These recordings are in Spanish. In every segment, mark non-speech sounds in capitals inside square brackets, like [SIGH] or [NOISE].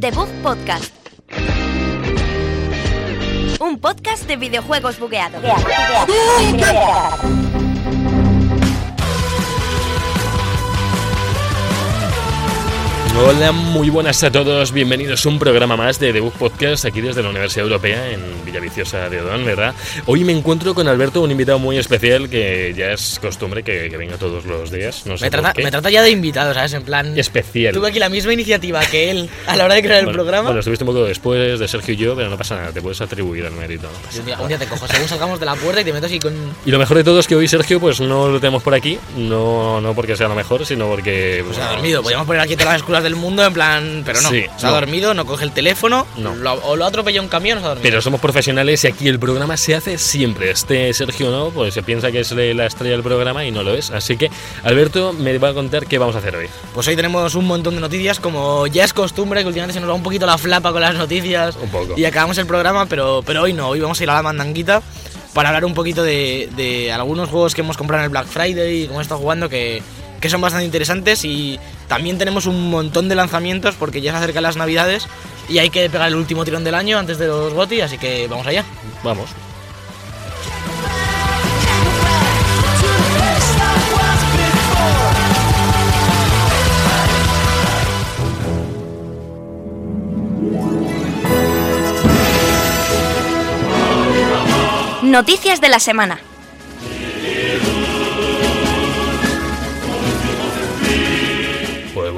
Debug Podcast. Un podcast de videojuegos bugueados. Hola, muy buenas a todos, bienvenidos a un programa más de Debug Podcast aquí desde la Universidad Europea en Villaviciosa de Odón, ¿verdad? Hoy me encuentro con Alberto, un invitado muy especial que ya es costumbre que, que venga todos los días. No sé Me trata, me trata ya de invitado, ¿sabes? En plan. Especial. Tuve aquí la misma iniciativa que él a la hora de crear el Bueno, programa. Bueno, estuviste un poco después de Sergio y yo, pero no pasa nada, te puedes atribuir al mérito. no pasa Y un, día, un día te cojo, según salgamos de la puerta y te meto así con. Y lo mejor de todo es que hoy Sergio pues no lo tenemos por aquí, no, no porque sea lo mejor, sino porque... Se ha bueno, dormido. Podríamos poner aquí todas las excusas del mundo, en plan. Pero no. Sí, se ha no. dormido, no coge el teléfono. No. lo- o lo ha atropellado un camión o se ha dormido. Pero somos profesionales y aquí el programa se hace siempre. Este Sergio no, pues se piensa que es la estrella del programa y no lo es. Así que Alberto me va a contar qué vamos a hacer hoy. Pues hoy tenemos un montón de noticias, como ya es costumbre, que últimamente se nos va un poquito la flapa con las noticias. Un poco. Y acabamos el programa, pero, pero hoy no. Hoy vamos a ir a la mandanguita para hablar un poquito de, de algunos juegos que hemos comprado en el Black Friday y cómo he estado jugando que, que son bastante interesantes. Y también tenemos un montón de lanzamientos porque ya se acercan las navidades y hay que pegar el último tirón del año antes de los GOTY, así que vamos allá. Vamos. Noticias de la semana.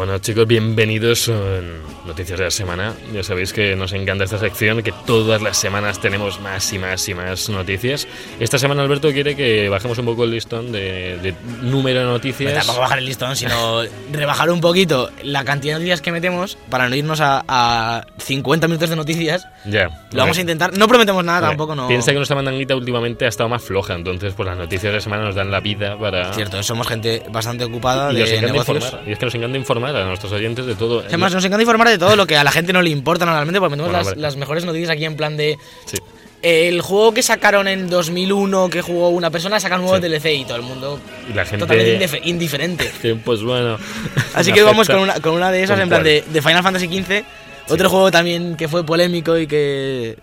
Bueno chicos, bienvenidos a Noticias de la Semana. Ya sabéis que nos encanta esta sección, que todas las semanas tenemos más y más y más noticias. Esta semana Alberto quiere que bajemos un poco el listón de, de número de No, noticias. tampoco bajar el listón, sino rebajar un poquito la cantidad de noticias que metemos para no irnos a, a 50 minutos de noticias. Ya. Lo vamos a intentar. No prometemos nada, Hombre, tampoco no. Piensa que nuestra mandanguita últimamente ha estado más floja, entonces pues las noticias de la semana nos dan la vida para... Cierto, somos gente bastante ocupada Y de negocios. informar. Y es que nos encanta informar a nuestros oyentes de todo. Además, nos encanta informar de todo lo que a la gente no le importa normalmente, porque metemos Bueno, las, las mejores noticias aquí en plan de. Sí. El juego que sacaron en 2001 que jugó una persona saca un nuevo Sí. DLC y todo el mundo Y la gente... totalmente indif- indiferente. [LAUGHS] pues bueno... [LAUGHS] Así que vamos con una, con una de esas ¿Con en plan de, de Final Fantasy XV. Otro juego también que fue polémico y que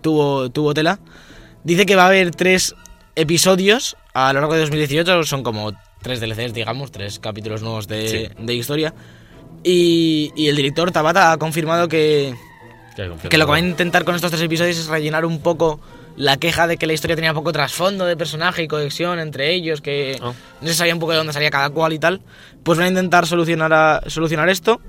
tuvo, tuvo tela. Dice que va a haber tres episodios a lo largo de 2018. Son como tres DLCs, digamos, tres capítulos nuevos de, Sí. de historia. Y, y el director Tabata ha confirmado que, Que, lo que va a intentar con estos tres episodios es rellenar un poco la queja de que la historia tenía poco trasfondo de personaje y conexión entre ellos, que Ah. no se sabía un poco de dónde salía cada cual y tal. Pues van a intentar solucionar, a- solucionar esto.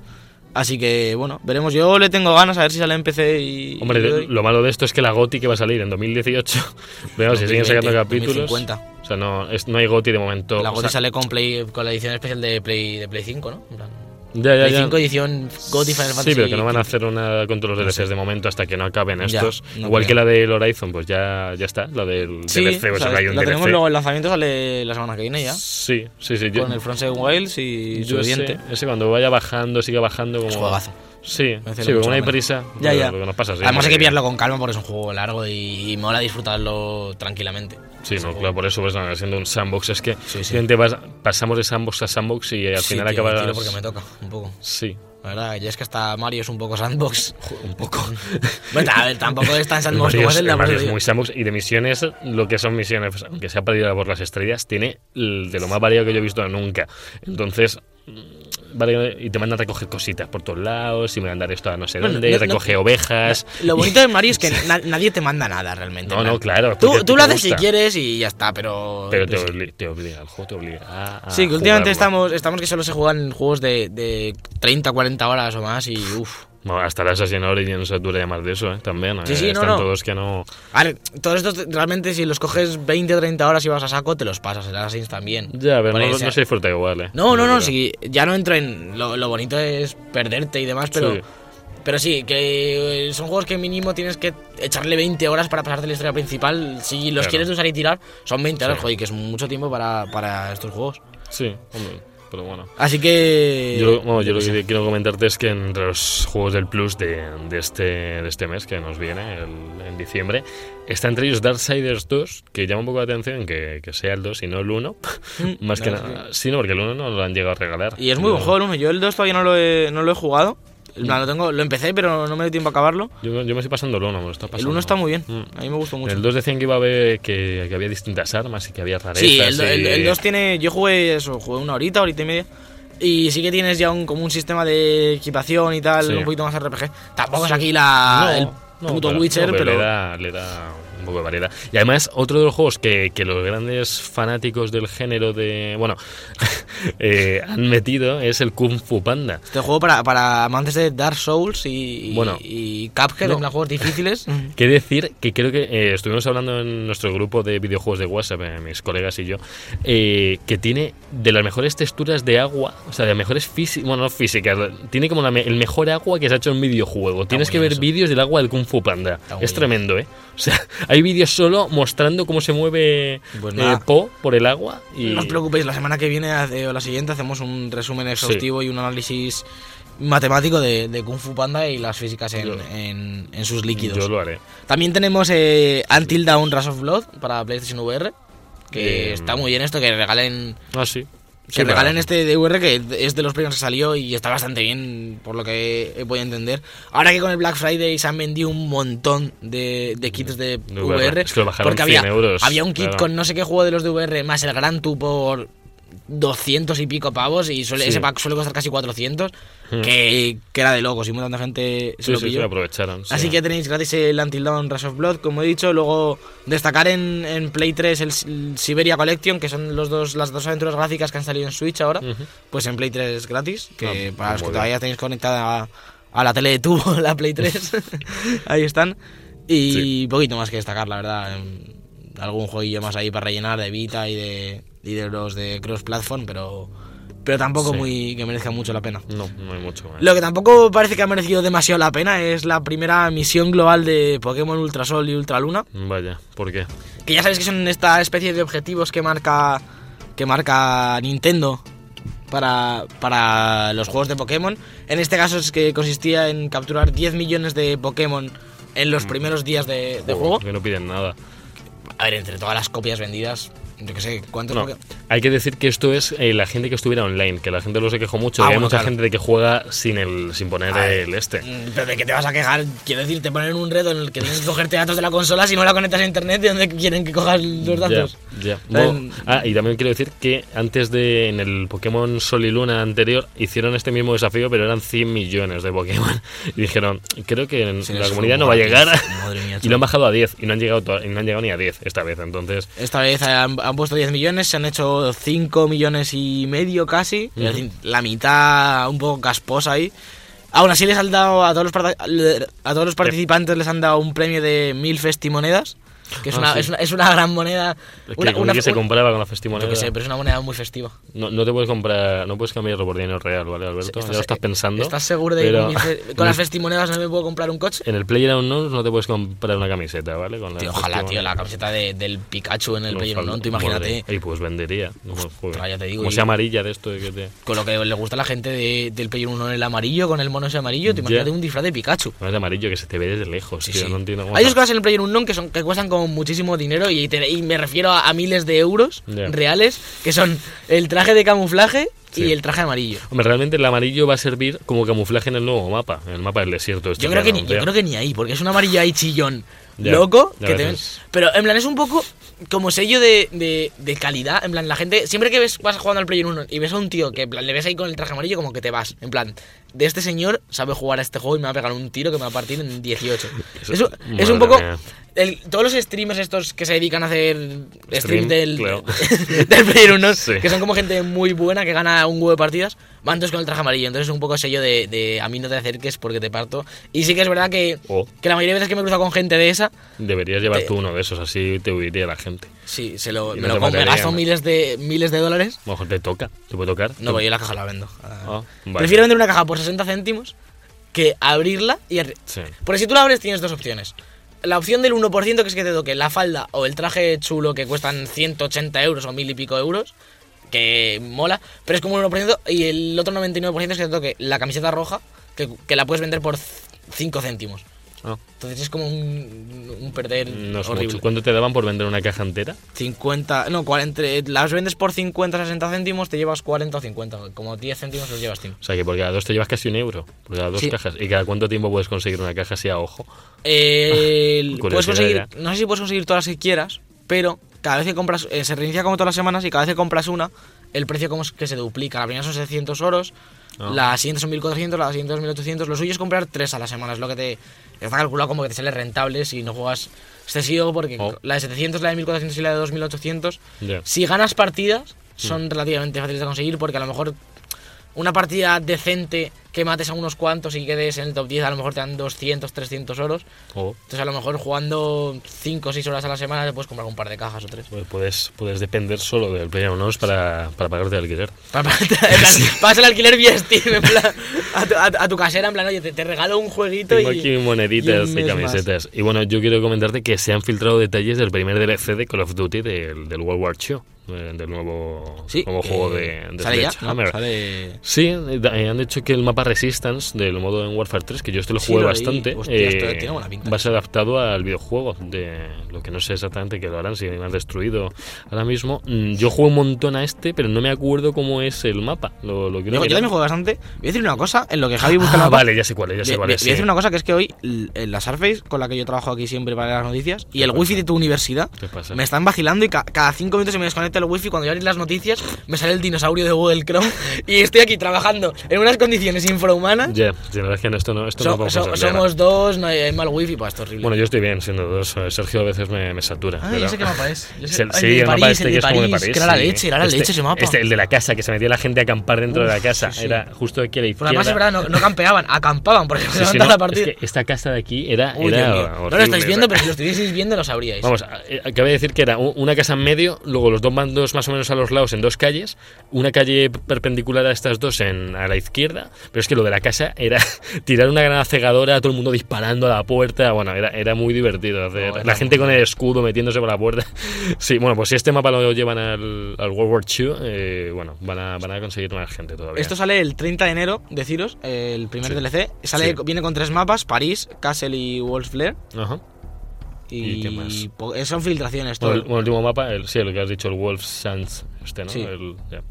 Así que, bueno, veremos. Yo le tengo ganas a ver si sale en PC y. Hombre, y lo malo de esto es que la GOTI que va a salir en 2018, [LAUGHS] veamos si siguen 2020, sacando capítulos. 2050. O sea, no, es- no hay GOTI de momento. La o GOTY sea, sale con, Play, con la edición especial de Play, de Play 5, ¿no? En plan, ya, ya, Play ya. 5 edición GOTY Final Fantasy. Sí, pero que no van a hacer una con todos los No DLCs sé. de momento hasta que no acaben estos. no Igual creo. que la del Horizon, pues ya, ya está. La del Sí, DLC, o pues sea, ahora hay un la tenemos luego, el lanzamiento sale la semana que viene ya. Sí, sí, sí. Yo, con el Frozen Wilds y yo ese, ese cuando vaya bajando, siga bajando como... Es juegazo. Sí, sí, como no hay prisa. Ya, ya. Lo que nos pasa, sí, Además hay que pillarlo con calma porque es un juego largo y, y mola disfrutarlo tranquilamente. Sí, no, claro, por eso pues, no, siendo un sandbox. Es que Sí, sí. vas- pasamos de sandbox a sandbox y al final tío, acabas... porque me toca un poco. Sí, La verdad, ya es que hasta Mario es un poco sandbox. [LAUGHS] un poco. [LAUGHS] Bueno, a ver, tampoco es tan sandbox como es, el por Mario es muy sandbox y de misiones, lo que son misiones, pues, aunque se ha perdido por las estrellas, tiene de lo más variado que yo he visto nunca. Entonces, vale, y te mandan a recoger cositas por todos lados, y me mandan esto a no sé Bueno, dónde, no- no- recoge ovejas. Lo bonito de Mario es que [LAUGHS] na- nadie te manda nada realmente. No, no, claro. Tú, lo haces si quieres y ya está, pero. Pero te, obli- te obliga, el juego te obliga a, a Sí, que últimamente jugarlo. estamos, estamos que solo se juegan juegos de, de 30, 40 horas o más y uff. Bueno, hasta el Assassin's Origins dura llamar de eso, ¿eh? También. Sí, ¿eh? sí, no, Están no. todos que no... Ver, todos estos realmente si los coges 20 o 30 horas y vas a saco, te los pasas. El Assassin's también. Ya, pero no, no se disfruta igual, ¿eh? No, no, no, sí, ya no entro en. Lo, lo bonito es perderte y demás, pero. Sí. Pero sí, que eh, son juegos que mínimo tienes que echarle 20 horas para pasarte la historia principal. Si los Claro. quieres usar y tirar, son 20 horas, Sí. joder, que es mucho tiempo para, para estos juegos. Sí, hombre. Pero bueno. Así que. Yo, bueno, yo lo que quiero comentarte es que entre los juegos del Plus de, de este, de este mes que nos viene, el- en diciembre, está entre ellos Darksiders 2, que llama un poco la atención que, que sea el 2 y no el 1. [LAUGHS] Más que la verdad nada. Sí, no, porque el 1 no lo han llegado a regalar. Y es muy buen Yo- juego el 1. Yo el 2 todavía no lo he, no lo he jugado. Plan, Lo, tengo, lo empecé, pero no me dio tiempo a acabarlo. Yo, yo me estoy pasando el 1, me lo está pasando. El 1 está muy bien. Mm. A mí me gustó mucho. En el 2 decían que iba a haber que, que había distintas armas y que había rarezas. Sí, el, y- el 2 tiene. Yo jugué eso, jugué una horita, horita y media. Y sí que tienes ya un, como un sistema de equipación y tal, Sí. un poquito más RPG. Tampoco es aquí la, el no, puto pero- Witcher, no, pero. Le da, le da un poco de variedad. Y además, otro de los juegos que, que los grandes fanáticos del género de. Bueno, [LAUGHS] [LAUGHS] eh, han metido es el Kung Fu Panda. Este juego para, para amantes de Dark Souls y, Bueno. y Cuphead, No. en juegos difíciles. [LAUGHS] Qué decir que creo que eh, estuvimos hablando en nuestro grupo de videojuegos de WhatsApp, eh, mis colegas y yo, eh, que tiene de las mejores texturas de agua, o sea, de las mejores físicas, bueno, no físicas, tiene como la me- el mejor agua que se ha hecho en videojuego. Tienes muy que ver vídeos del agua del Kung Fu Panda. muy Es tremendo, ¿eh? O sea, [LAUGHS] hay vídeos solo mostrando cómo se mueve Pues eh. Po por el agua. Y... No os preocupéis, la semana que viene hace- o la siguiente hacemos un resumen exhaustivo y un análisis matemático de, de Kung Fu Panda y las físicas en, Yo- en- en sus líquidos. Yo lo haré. También tenemos eh, Until Dawn Rush of Blood para PlayStation VR, que Eh, está muy bien esto, que regalen Ah, sí. que Sí, regalen pero- este de VR que es de los primeros que salió y está bastante bien por lo que he podido entender. Ahora que con el Black Friday se han vendido un montón de, de kits de, De VR. VR, Es que lo bajaron porque había, 100 euros, había un kit claro. con no sé qué juego de los de VR más el Gran Tu por 200 y pico pavos y suele, Sí. ese pack suele costar casi 400, Hmm. que, que era de locos y montón de gente se Sí, lo sí, sí, pilló. aprovecharon. sí. Así que tenéis gratis el Until Dawn Rush of Blood, como he dicho. Luego destacar en, en Play 3 el, Siberia Collection, que son los dos, las dos aventuras gráficas que han salido en Switch ahora. Pues en Play 3 gratis, que Ah, para los muy que bien. todavía tenéis conectada a, a la tele de tubo, [LAUGHS] la Play 3. [LAUGHS] ahí están. Y poquito más que destacar, la verdad. Algún jueguillo más ahí para rellenar de Vita y de, y de los de Cross Platform, pero, pero tampoco Sí. muy que merezca mucho la pena. No, no hay mucho más. Lo que tampoco parece que ha merecido demasiado la pena es la primera misión global de Pokémon Ultrasol y Ultraluna. Vaya, ¿por qué? Que ya sabéis que son esta especie de objetivos que marca, que marca Nintendo para, para los juegos de Pokémon. En este caso es que consistía en capturar 10 millones de Pokémon en los primeros días de, de juego. Que no piden nada. A ver, entre todas las copias vendidas, yo que sé, ¿cuántos No, Pokémon? hay que decir que esto es eh, la gente que estuviera online, que la gente lo se quejó mucho. Ah, que hay mucha claro. gente de que juega sin el sin poner el este. Mm, Pero de qué te vas a quejar, quiero decir, te ponen un reto en el que tienes que cogerte datos de la consola si no la conectas a internet, ¿de dónde quieren que cojas los datos? Ya, ya. Ah, y también quiero decir que antes de en el Pokémon Sol y Luna anterior hicieron este mismo desafío, pero eran 100 millones de Pokémon. [LAUGHS] Y dijeron, creo que en la comunidad un no va a llegar. Madre mía, [LAUGHS] y lo han bajado a 10 y no han llegado to- y no han llegado ni a 10 esta vez. Entonces, Esta vez han, han puesto 10 millones, se han hecho 5 millones y medio casi, la mitad un poco casposa ahí. Aún así les han dado a todos los, a todos los participantes les han dado un premio de 1000 festimonedas, que es, Ah, una, sí. es, una, es una gran moneda. es Una, que, con una- que se compraba con la yo festimoneda. qué sé, pero es una moneda muy festiva. No, no te puedes comprar, no puedes cambiarlo por dinero real, ¿vale, Alberto? ya lo estás pensando. ¿Estás seguro de que pero con, las [LAUGHS] festimonedas no me puedo comprar un coche? En el Player Unknown no te puedes comprar una camiseta, ¿vale? Con la Tío, ojalá, tío, la camiseta de- del Pikachu en el No Player falta- Unknown, tú imagínate. Y pues vendería. No, joder. ya te digo, Como sea amarilla de esto de que te. Con lo que le gusta a la gente de- del Player 1 el amarillo, con el mono ese amarillo, te Ya. imagínate un disfraz de Pikachu. No es de amarillo que se te ve desde lejos, Sí, tío. sí. No entiendo cómo. Hay dos cosas en el Player Unknown que son que cuestan como muchísimo dinero y, te- y me refiero a, a miles de euros reales, que son el traje de camuflaje y el traje amarillo. Hombre, realmente el amarillo va a servir como camuflaje en el nuevo mapa, en el mapa del desierto. Este Yo creo, que ni, yo creo que ni ahí, porque es un amarillo ahí chillón, Ya, loco, ya que te ves. ven- Pero en plan es un poco como sello de, de- de calidad, en plan la gente, siempre que ves, vas jugando al Player 1 y ves a un tío que en plan, le ves ahí con el traje amarillo como que te vas, en plan, de este señor sabe jugar a este juego y me va a pegar un tiro que me va a partir en 18. Eso- es, un- es madre un poco... el- todos los streamers estos que se dedican a hacer Stream, stream del, claro. [LAUGHS] del Player 1, Sí. que son como gente muy buena que gana un huevo de partidas, van todos con el traje amarillo. Entonces es un poco sello de, de a mí no te acerques porque te parto. Y sí que es verdad que, Oh. que la mayoría de veces que me he cruzado con gente de esa, Deberías llevar Te- tú uno de esos, así te huiría la gente. Sí, se lo, me no lo compro, gasto miles de, miles de dólares. Mejor te toca, te puede tocar. No, porque yo la caja la vendo. Ah, vale. Prefiero vender una caja por 60 céntimos que abrirla y... Sí. Porque si tú la abres tienes dos opciones. La opción del 1% que es que te toque la falda o el traje chulo que cuestan 180 euros o mil y pico euros. que mola, pero es como un 1% y el otro 99% es que te toque la camiseta roja, que, que la puedes vender por 5 céntimos. Ah, Entonces es como un, un perder no es horrible. mucho. ¿Cuánto te daban por vender una caja entera? 50, no, 40, las vendes por 50, 60 céntimos, te llevas 40 o 50. Como 10 céntimos los llevas, tío. O sea que por cada dos te llevas casi un euro. Por cada dos Sí. cajas. ¿Y cada cuánto tiempo puedes conseguir una caja así a ojo? [LAUGHS] Eh, puedes conseguir, no sé si puedes conseguir todas las que quieras, pero cada vez que compras, eh, se reinicia como todas las semanas y cada vez que compras una, el precio como es que se duplica. La primera son 700 oros, Ah. la siguiente son 1400, la siguiente son 1800. Lo suyo es comprar tres a la semana, es lo que te está calculado como que te sale rentable si no juegas excesivo, porque Oh. la de 700, la de 1400 y la de 2800, Ya. si ganas partidas, son Mm. relativamente fáciles de conseguir porque a lo mejor una partida decente que mates a unos cuantos y quedes en el top 10, a lo mejor te dan 200, 300 oros. Oh, Entonces a lo mejor jugando 5 o 6 horas a la semana te puedes comprar un par de cajas o tres. pues puedes, puedes depender solo del PlayerUnknown's para, para pagarte el alquiler. Para, el alquiler [LAUGHS] vía Steam, en plan, a, tu, a- a tu casera, en plan, oye, te, te regalo un jueguito Tengo y... aquí moneditas y camisetas. Y bueno, yo quiero comentarte que se han filtrado detalles del primer DLC de Call of Duty del, del World War II, eh, del nuevo, Sí, nuevo juego eh, de, de sale ya, ¿no? Sale... Sí, eh, eh, han dicho que el mapa Resistance del modo en Warfare 3, que yo este lo Sí, jugué lo leí. bastante, Hostia, esto eh, va a ser adaptado al videojuego. De lo que no sé exactamente que lo harán, si lo han destruido ahora mismo. Mm, Yo juego un montón a este, pero no me acuerdo cómo es el mapa. Lo, lo quiero Yo, yo también juego bastante. Voy a decir una cosa, en lo que Javi busca el Ah, mapa... vale, ya sé cuál es, ya sé Voy- cuál voy- es. voy a sí. decir una cosa que es que hoy en la Surface, con la que yo trabajo aquí siempre para las noticias, y ¿Qué el pasa? wifi de tu universidad, me están vacilando y ca- cada cinco minutos se me desconecta el wifi. Cuando yo abrí las noticias, me sale el dinosaurio de Google Chrome y estoy aquí trabajando en unas condiciones infrahumanas. Ya, es que no, esto no, esto no So- vamos so- somos dos, no hay, hay mal wifi, pues esto es horrible. Bueno, yo estoy bien siendo dos. eh, Sergio a veces me, me satura. Ah, pero- yo sé qué mapa es. Yo sé- el- sí, el de el mapa París, este el que de es como de París, París. que era la leche, era la Este- leche ese mapa. Este, el de la casa, que se metía la gente a acampar dentro de la Uf, casa. sí, sí. Era justo aquí a la Pero izquierda. además es verdad, no, no campeaban, acampaban porque se Sí, sí, levanta no, la partida. es que esta casa de aquí era, Uy, era mío. No lo horrible, estáis viendo, pero si lo estuvieseis viendo lo sabríais. Vamos, eh, acabé de decir que era una casa en medio, luego los dos bandos más o menos a los lados en dos calles, una calle perpendicular a estas dos en, a la izquierda, pero es que lo de la casa era [LAUGHS] tirar una granada cegadora, todo el mundo disparando a la puerta, bueno, era, era muy divertido hacer. No, la gente con el escudo metiéndose por la puerta. [LAUGHS] Sí, bueno, pues si este mapa lo llevan al, al World War II, eh, bueno, van a, van a conseguir más gente todavía. Esto sale el 30 de enero, deciros, el primer Sí. DLC. Sale, Sí. Viene con tres mapas, París, Castle y Wolf's Flare. Ajá. Y, ¿Y qué más? eh, son filtraciones, todo. Bueno, el, el último mapa, el, sí, el que has dicho, el Wolf Sands, este, ¿no? Sí. El- ya.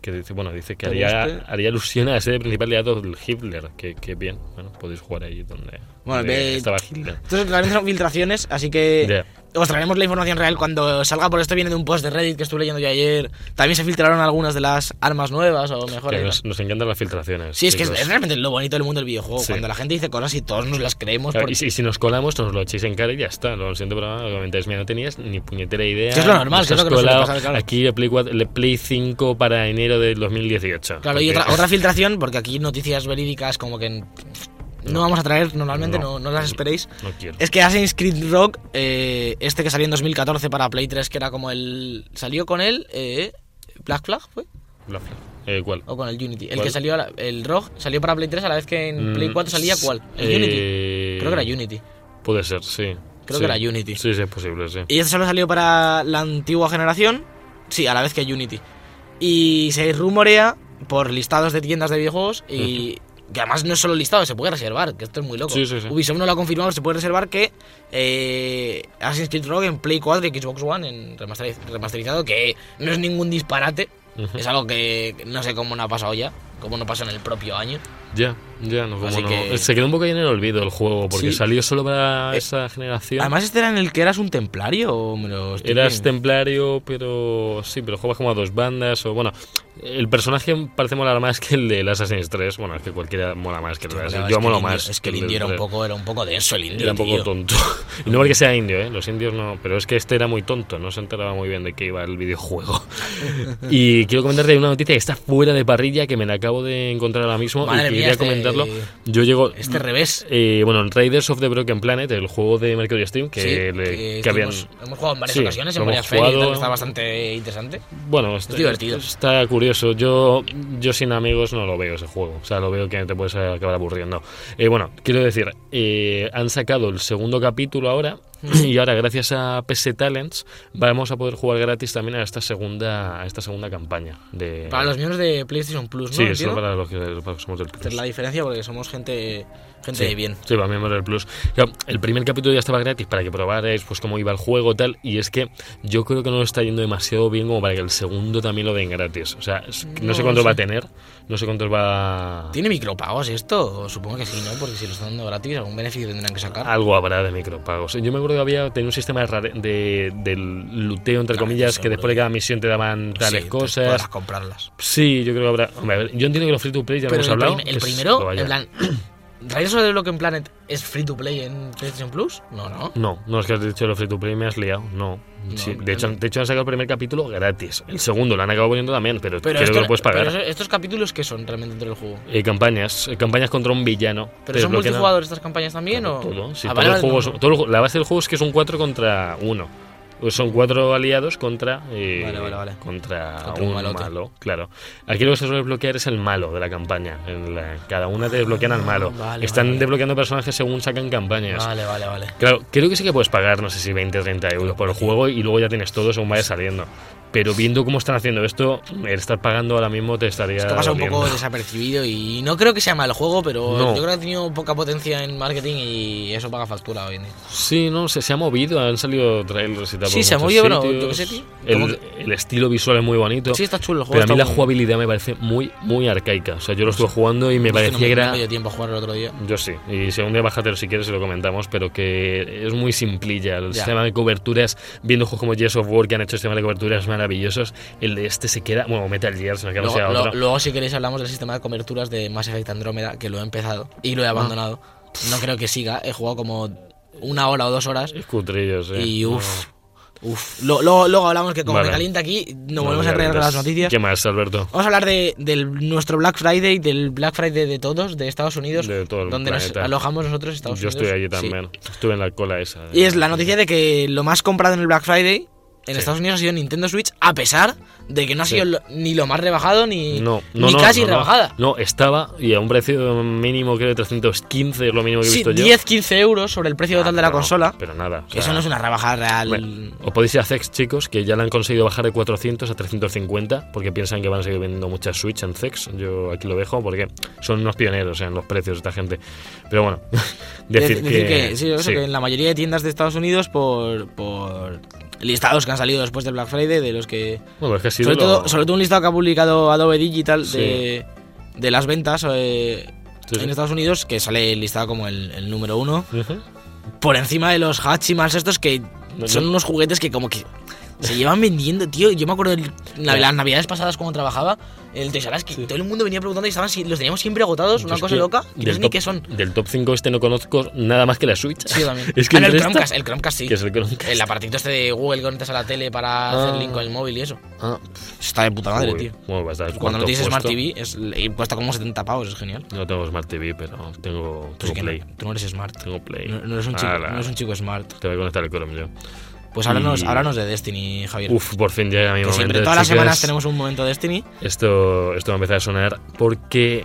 Que dice, bueno, dice que haría, haría alusión a la sede principal de Adolf Hitler, que, que bien, bueno, podéis jugar ahí donde, Bueno, Hitler. Entonces realmente son filtraciones, así que os traeremos la información real cuando salga. Por esto viene de un post de Reddit que estuve leyendo yo ayer. También se filtraron algunas de las armas nuevas o mejores. nos, nos encantan las filtraciones. Sí, es que es, realmente lo bonito del mundo del videojuego. Sí. Cuando la gente dice cosas y todos nos las creemos. Claro, porque- y, si, y si nos colamos, nos lo echéis en cara y ya está. Lo siento, pero lo comentáis. Mira, no tenías ni puñetera idea. Que es lo normal, que es lo que colado pasar, claro. Aquí el Play, 4 el Play 5 para enero del 2018. Claro, y otra, otra filtración, porque aquí noticias verídicas como que no, vamos a traer normalmente, No. no, no las esperéis. No quiero. Es que Assassin's Creed Rock, eh, este que salió en 2014 para Play 3, que era como el... ¿Salió con él? Eh, ¿Black Flag fue? La fla- eh, ¿Cuál? ¿O con el Unity? El que salió, la- el Rock, salió para Play 3 a la vez que en Mm, Play 4 salía ¿cuál? ¿El eh, Unity? Creo que era Unity. Puede ser, sí. Creo Sí. que era Unity. Sí, sí, es posible, sí. Y este solo salió para la antigua generación, sí, a la vez que Unity. Y se rumorea por listados de tiendas de videojuegos y... Que además no es solo listado, se puede reservar, que esto es muy loco. Sí, sí, sí. Ubisoft no lo ha confirmado, se puede reservar que eh, Assassin's Creed Rogue en Play 4 y Xbox One en remasteriz- remasterizado, que no es ningún disparate, es algo que no sé cómo no ha pasado ya, cómo no pasó en el propio año. Ya, ya, no, como no. que- Se quedó un poco ahí en el olvido el juego, porque Sí. salió solo para Eh, esa generación. Además, este era en el que eras un templario o me lo estoy Eras viendo? templario, pero sí, pero juegas como a dos bandas. O bueno, el personaje parece molar más que el de Assassin's 3. Bueno, es que cualquiera mola más que el Assassin's. es Yo molo más. Es que el del indio era un 3. poco, era un poco denso el indio. Era un poco tío. tonto. [LAUGHS] Y no porque sea indio, ¿eh? Los indios no. Pero es que este era muy tonto. No se enteraba muy bien de qué iba el videojuego. [LAUGHS] y quiero comentarte una noticia que está fuera de parrilla, que me la acabo de encontrar ahora mismo. Madre y que mía, quería este- comentarlo. Yo llego. Este revés. eh, bueno, en Raiders of the Broken Planet, el juego de Mercury Steam, que, Sí, le- que que habían. estuvimos- hemos jugado en varias Sí, ocasiones, en varias hemos ferias, y tal, jugado. que está bastante interesante. Bueno, está, divertido. Está curioso. Yo, yo sin amigos no lo veo ese juego. O sea, lo veo que te puedes acabar aburriendo. Eh, bueno, quiero decir, eh, han sacado el segundo capítulo ahora [CLEARS THROAT] y ahora gracias a PS Talents vamos a poder jugar gratis también a esta segunda a esta segunda campaña de Para los miembros de PlayStation Plus, ¿no? Sí, Entiendo. para los que, para los que somos del Esta Plus. es la diferencia porque somos gente, gente Sí, de bien. Sí, para miembros del Plus. Claro, el primer capítulo ya estaba gratis para que probarais pues cómo iba el juego tal y es que yo creo que no lo está yendo demasiado bien como para que el segundo también lo den gratis. O sea, no, No sé cuántos sé. va a tener, no sé cuántos va ¿Tiene micropagos esto? Supongo que sí, ¿no? Porque si lo están dando gratis, algún beneficio tendrán que sacar. algo habrá de micropagos. Yo me que había tenido un sistema de, de, del luteo entre Claro, comillas que después de cada misión te daban tales Sí, cosas. Podrás comprarlas. Sí, yo creo que habrá. Hombre, a ver, yo entiendo que los free to play ya Pero hemos el, hablado. prim- el primero, en plan. ¿Riders of the Broken Planet es free to play en PlayStation Plus? No, no. No, no es que has dicho los free to play me has liado. No. No, Sí, de, hecho, de hecho han sacado el primer capítulo gratis. El segundo lo han acabado poniendo también, pero, Pero, creo esto- que lo puedes pagar. pero estos capítulos, ¿qué son realmente dentro del juego? Eh, campañas, eh, campañas contra un villano. ¿Pero son desbloquean- multijugador estas campañas también? o... Todo, sí, Ah, vale, no, todo el ju- la base del juego es que son cuatro contra uno. Pues son cuatro aliados contra eh, Vale, vale, vale. contra, Contra un malo, claro. Aquí lo que se suele desbloquear es el malo de la campaña. En la- cada una te desbloquean al malo. Ah, Están desbloqueando personajes según sacan campañas. Vale, vale, vale. Claro, creo que sí que puedes pagar, no sé si 20 o 30 euros por el juego y luego ya tienes todo según vaya saliendo. Pero viendo cómo están haciendo esto, el estar pagando ahora mismo te estaría. Esto pasa un poco doliendo. desapercibido y no creo que sea mal juego, pero No. yo creo que ha tenido poca potencia en marketing y eso paga factura hoy en día. Sí, no, se, se ha movido, han salido trailers y tal. Sí, se ha movido, pero sitios. yo qué sé, tío. Como El, el estilo visual es muy bonito. Sí, está chulo el juego. pero a mí la muy- jugabilidad me parece muy, muy arcaica. O sea, yo lo estuve jugando y me que no parecía que no era. me dio tiempo a jugar el otro día. Yo sí, y si un día bájatelo si quieres y lo comentamos, pero que es muy simplilla. El Ya. sistema de coberturas, viendo juegos como Gears of War que han hecho sistemas de coberturas maravillosos, el de este se queda, bueno, Metal Gear, se nos queda no Luego, sea lo- otro. luego, si queréis, hablamos del sistema de coberturas de Mass Effect Andrómeda, que lo he empezado y Ah. lo he abandonado. No creo que siga, he jugado como una hora o dos horas Es cutrillo, sí. y No. uff, uff. Lo- lo- luego hablamos que como Vale. me calienta aquí, nos No, volvemos a verás. las noticias. ¿Qué más, Alberto? Vamos a hablar de del, nuestro Black Friday, del Black Friday de todos, de Estados Unidos, De todo el donde planeta. nos alojamos nosotros, Estados Yo Unidos. estoy allí Sí. también. Estuve en la cola esa. Y es la noticia de que lo más comprado en el Black Friday en Sí. Estados Unidos ha sido Nintendo Switch, a pesar de que no ha sido ni lo más rebajado ni, No, no, ni no, casi rebajada. No, estaba y a un precio mínimo creo de 315 es lo mínimo que he Sí, visto yo. 10-15 euros sobre el precio Ah, total de la consola. Pero nada. o Que sea, eso no es una rebajada real. Bueno, os podéis ir a Zex, chicos, que ya la han conseguido bajar de 400 a 350, porque piensan que van a seguir vendiendo muchas Switch en Zex. Yo aquí lo dejo, porque son unos pioneros en los precios esta gente. Pero bueno, decir, [LAUGHS] Dec- decir que, sí, eso, que en la mayoría de tiendas de Estados Unidos por, por listados que han salido después del Black Friday, de los que... Bueno, es que ha sido Sobre lo- todo, sobre todo un listado que ha publicado Adobe Digital Sí. de, de las ventas eh, Sí, sí. en Estados Unidos, que sale listado como el, el número uno. Por encima de los Hachimals estos que son no. unos juguetes que como que se llevan vendiendo, tío. Yo me acuerdo de las navidades pasadas cuando trabajaba el Toys que todo el mundo venía preguntando y estaban, si- los teníamos siempre agotados, una cosa loca, y no sé ni qué son. Del top 5 este no conozco nada más que la Switch. Sí, también. [LAUGHS] es que Ah, el, el, Chromecast, el Chromecast sí. que es el Chromecast. El apartito este de Google que conectas a la tele para Ah. hacer link con el móvil y eso. Ah, Está de puta madre, uy, tío. bueno, estar Cuando no tienes Smart. TV, es, y cuesta como 70 pavos, es genial. No tengo Smart TV, pero tengo, Pues tengo Play. no, tú no eres smart. Tengo Play. No, no eres un chico, no eres un chico smart. Te voy a conectar el Chrome yo. Pues háblanos, Y- háblanos de Destiny, Javier. Uf, por fin llega mi que momento. siempre, todas las semanas tenemos un momento de Destiny. Esto, esto va a empezar a sonar porque,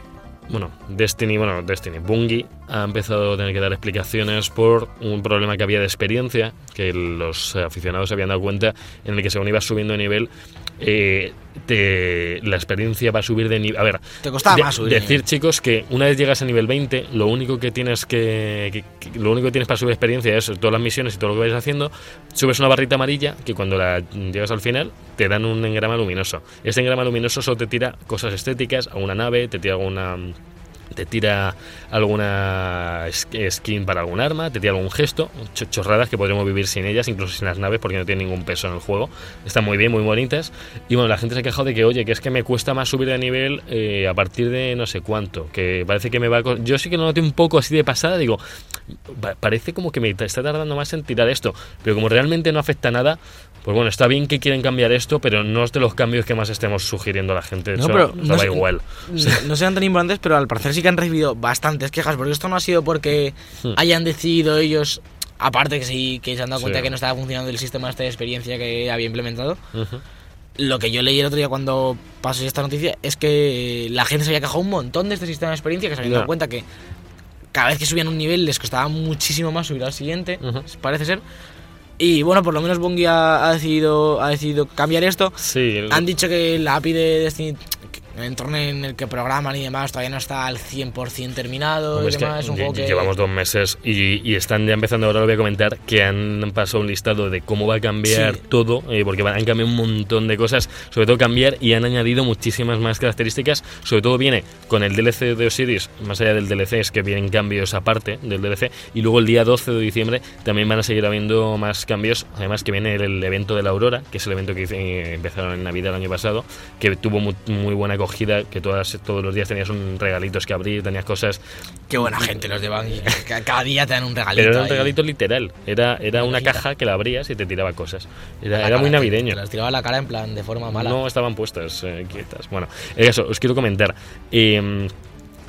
bueno, Destiny, bueno, Destiny, Bungie ha empezado a tener que dar explicaciones por un problema que había de experiencia, que los aficionados se habían dado cuenta, en el que según ibas subiendo de nivel, eh, te- la experiencia va a subir de nivel. A ver, Te costaba de- más subir. de decir nivel. chicos que una vez llegas a nivel 20 lo único que tienes que, que- que- lo único que tienes para subir experiencia es todas las misiones y todo lo que vayas haciendo subes una barrita amarilla que cuando la llegas al final te dan un engrama luminoso este engrama luminoso solo te tira cosas estéticas a una nave te tira alguna te tira alguna skin para algún arma, te tira algún gesto, cho- chorradas que podremos vivir sin ellas, incluso sin las naves, porque no tienen ningún peso en el juego. Están muy bien, muy bonitas. Y bueno, la gente se ha quejado de que, oye, que es que me cuesta más subir de nivel eh, a partir de no sé cuánto, que parece que me va a... Yo sí que lo noté un poco así de pasada, digo, pa- parece como que me está tardando más en tirar esto, pero como realmente no afecta nada, pues bueno, está bien que quieren cambiar esto, pero no es de los cambios que más estemos sugiriendo a la gente. De No, hecho, pero nos no sé- igual. No, sean tan importantes, pero al parecer sí que han recibido bastantes quejas, porque esto no ha sido porque Hmm. hayan decidido ellos, aparte que sí, que se han dado cuenta Sí. que no estaba funcionando el sistema este de experiencia que había implementado. Ujú. Lo que yo leí el otro día cuando pasé esta noticia es que la gente se había quejado un montón de este sistema de experiencia, que se habían dado cuenta que cada vez que subían un nivel les costaba muchísimo más subir al siguiente, Ujú. parece ser. Y bueno, por lo menos Bungie ha, ha decidido, ha decidido cambiar esto. Sí, el- Han dicho que la API de Destiny, el entorno en el que programan y demás, todavía no está al 100% terminado Hombre, y es que demás. Es un lle- juego que... llevamos dos meses y, y están ya empezando, ahora lo voy a comentar, que han pasado un listado de cómo va a cambiar Sí. todo, eh, porque van- han cambiado un montón de cosas, sobre todo cambiar y han añadido muchísimas más características, sobre todo viene con el DLC de Osiris, más allá del DLC es que vienen cambios aparte del DLC, y luego el día 12 de diciembre también van a seguir habiendo más cambios, además que viene el, el evento de la Aurora, que es el evento que eh, empezaron en Navidad el año pasado, que tuvo mu- muy, buena acogida, que todas, todos los días tenías un regalitos que abrir, tenías cosas Qué buena gente los de Bungie. que Cada día te dan un regalito. pero era un ahí. regalito literal. Era, era una caja que la abrías y te tiraba cosas. Era, era muy cara, te- navideño. Te las tiraba la cara en plan de forma mala. No estaban puestas eh, quietas. Bueno, eso, os quiero comentar. Eh,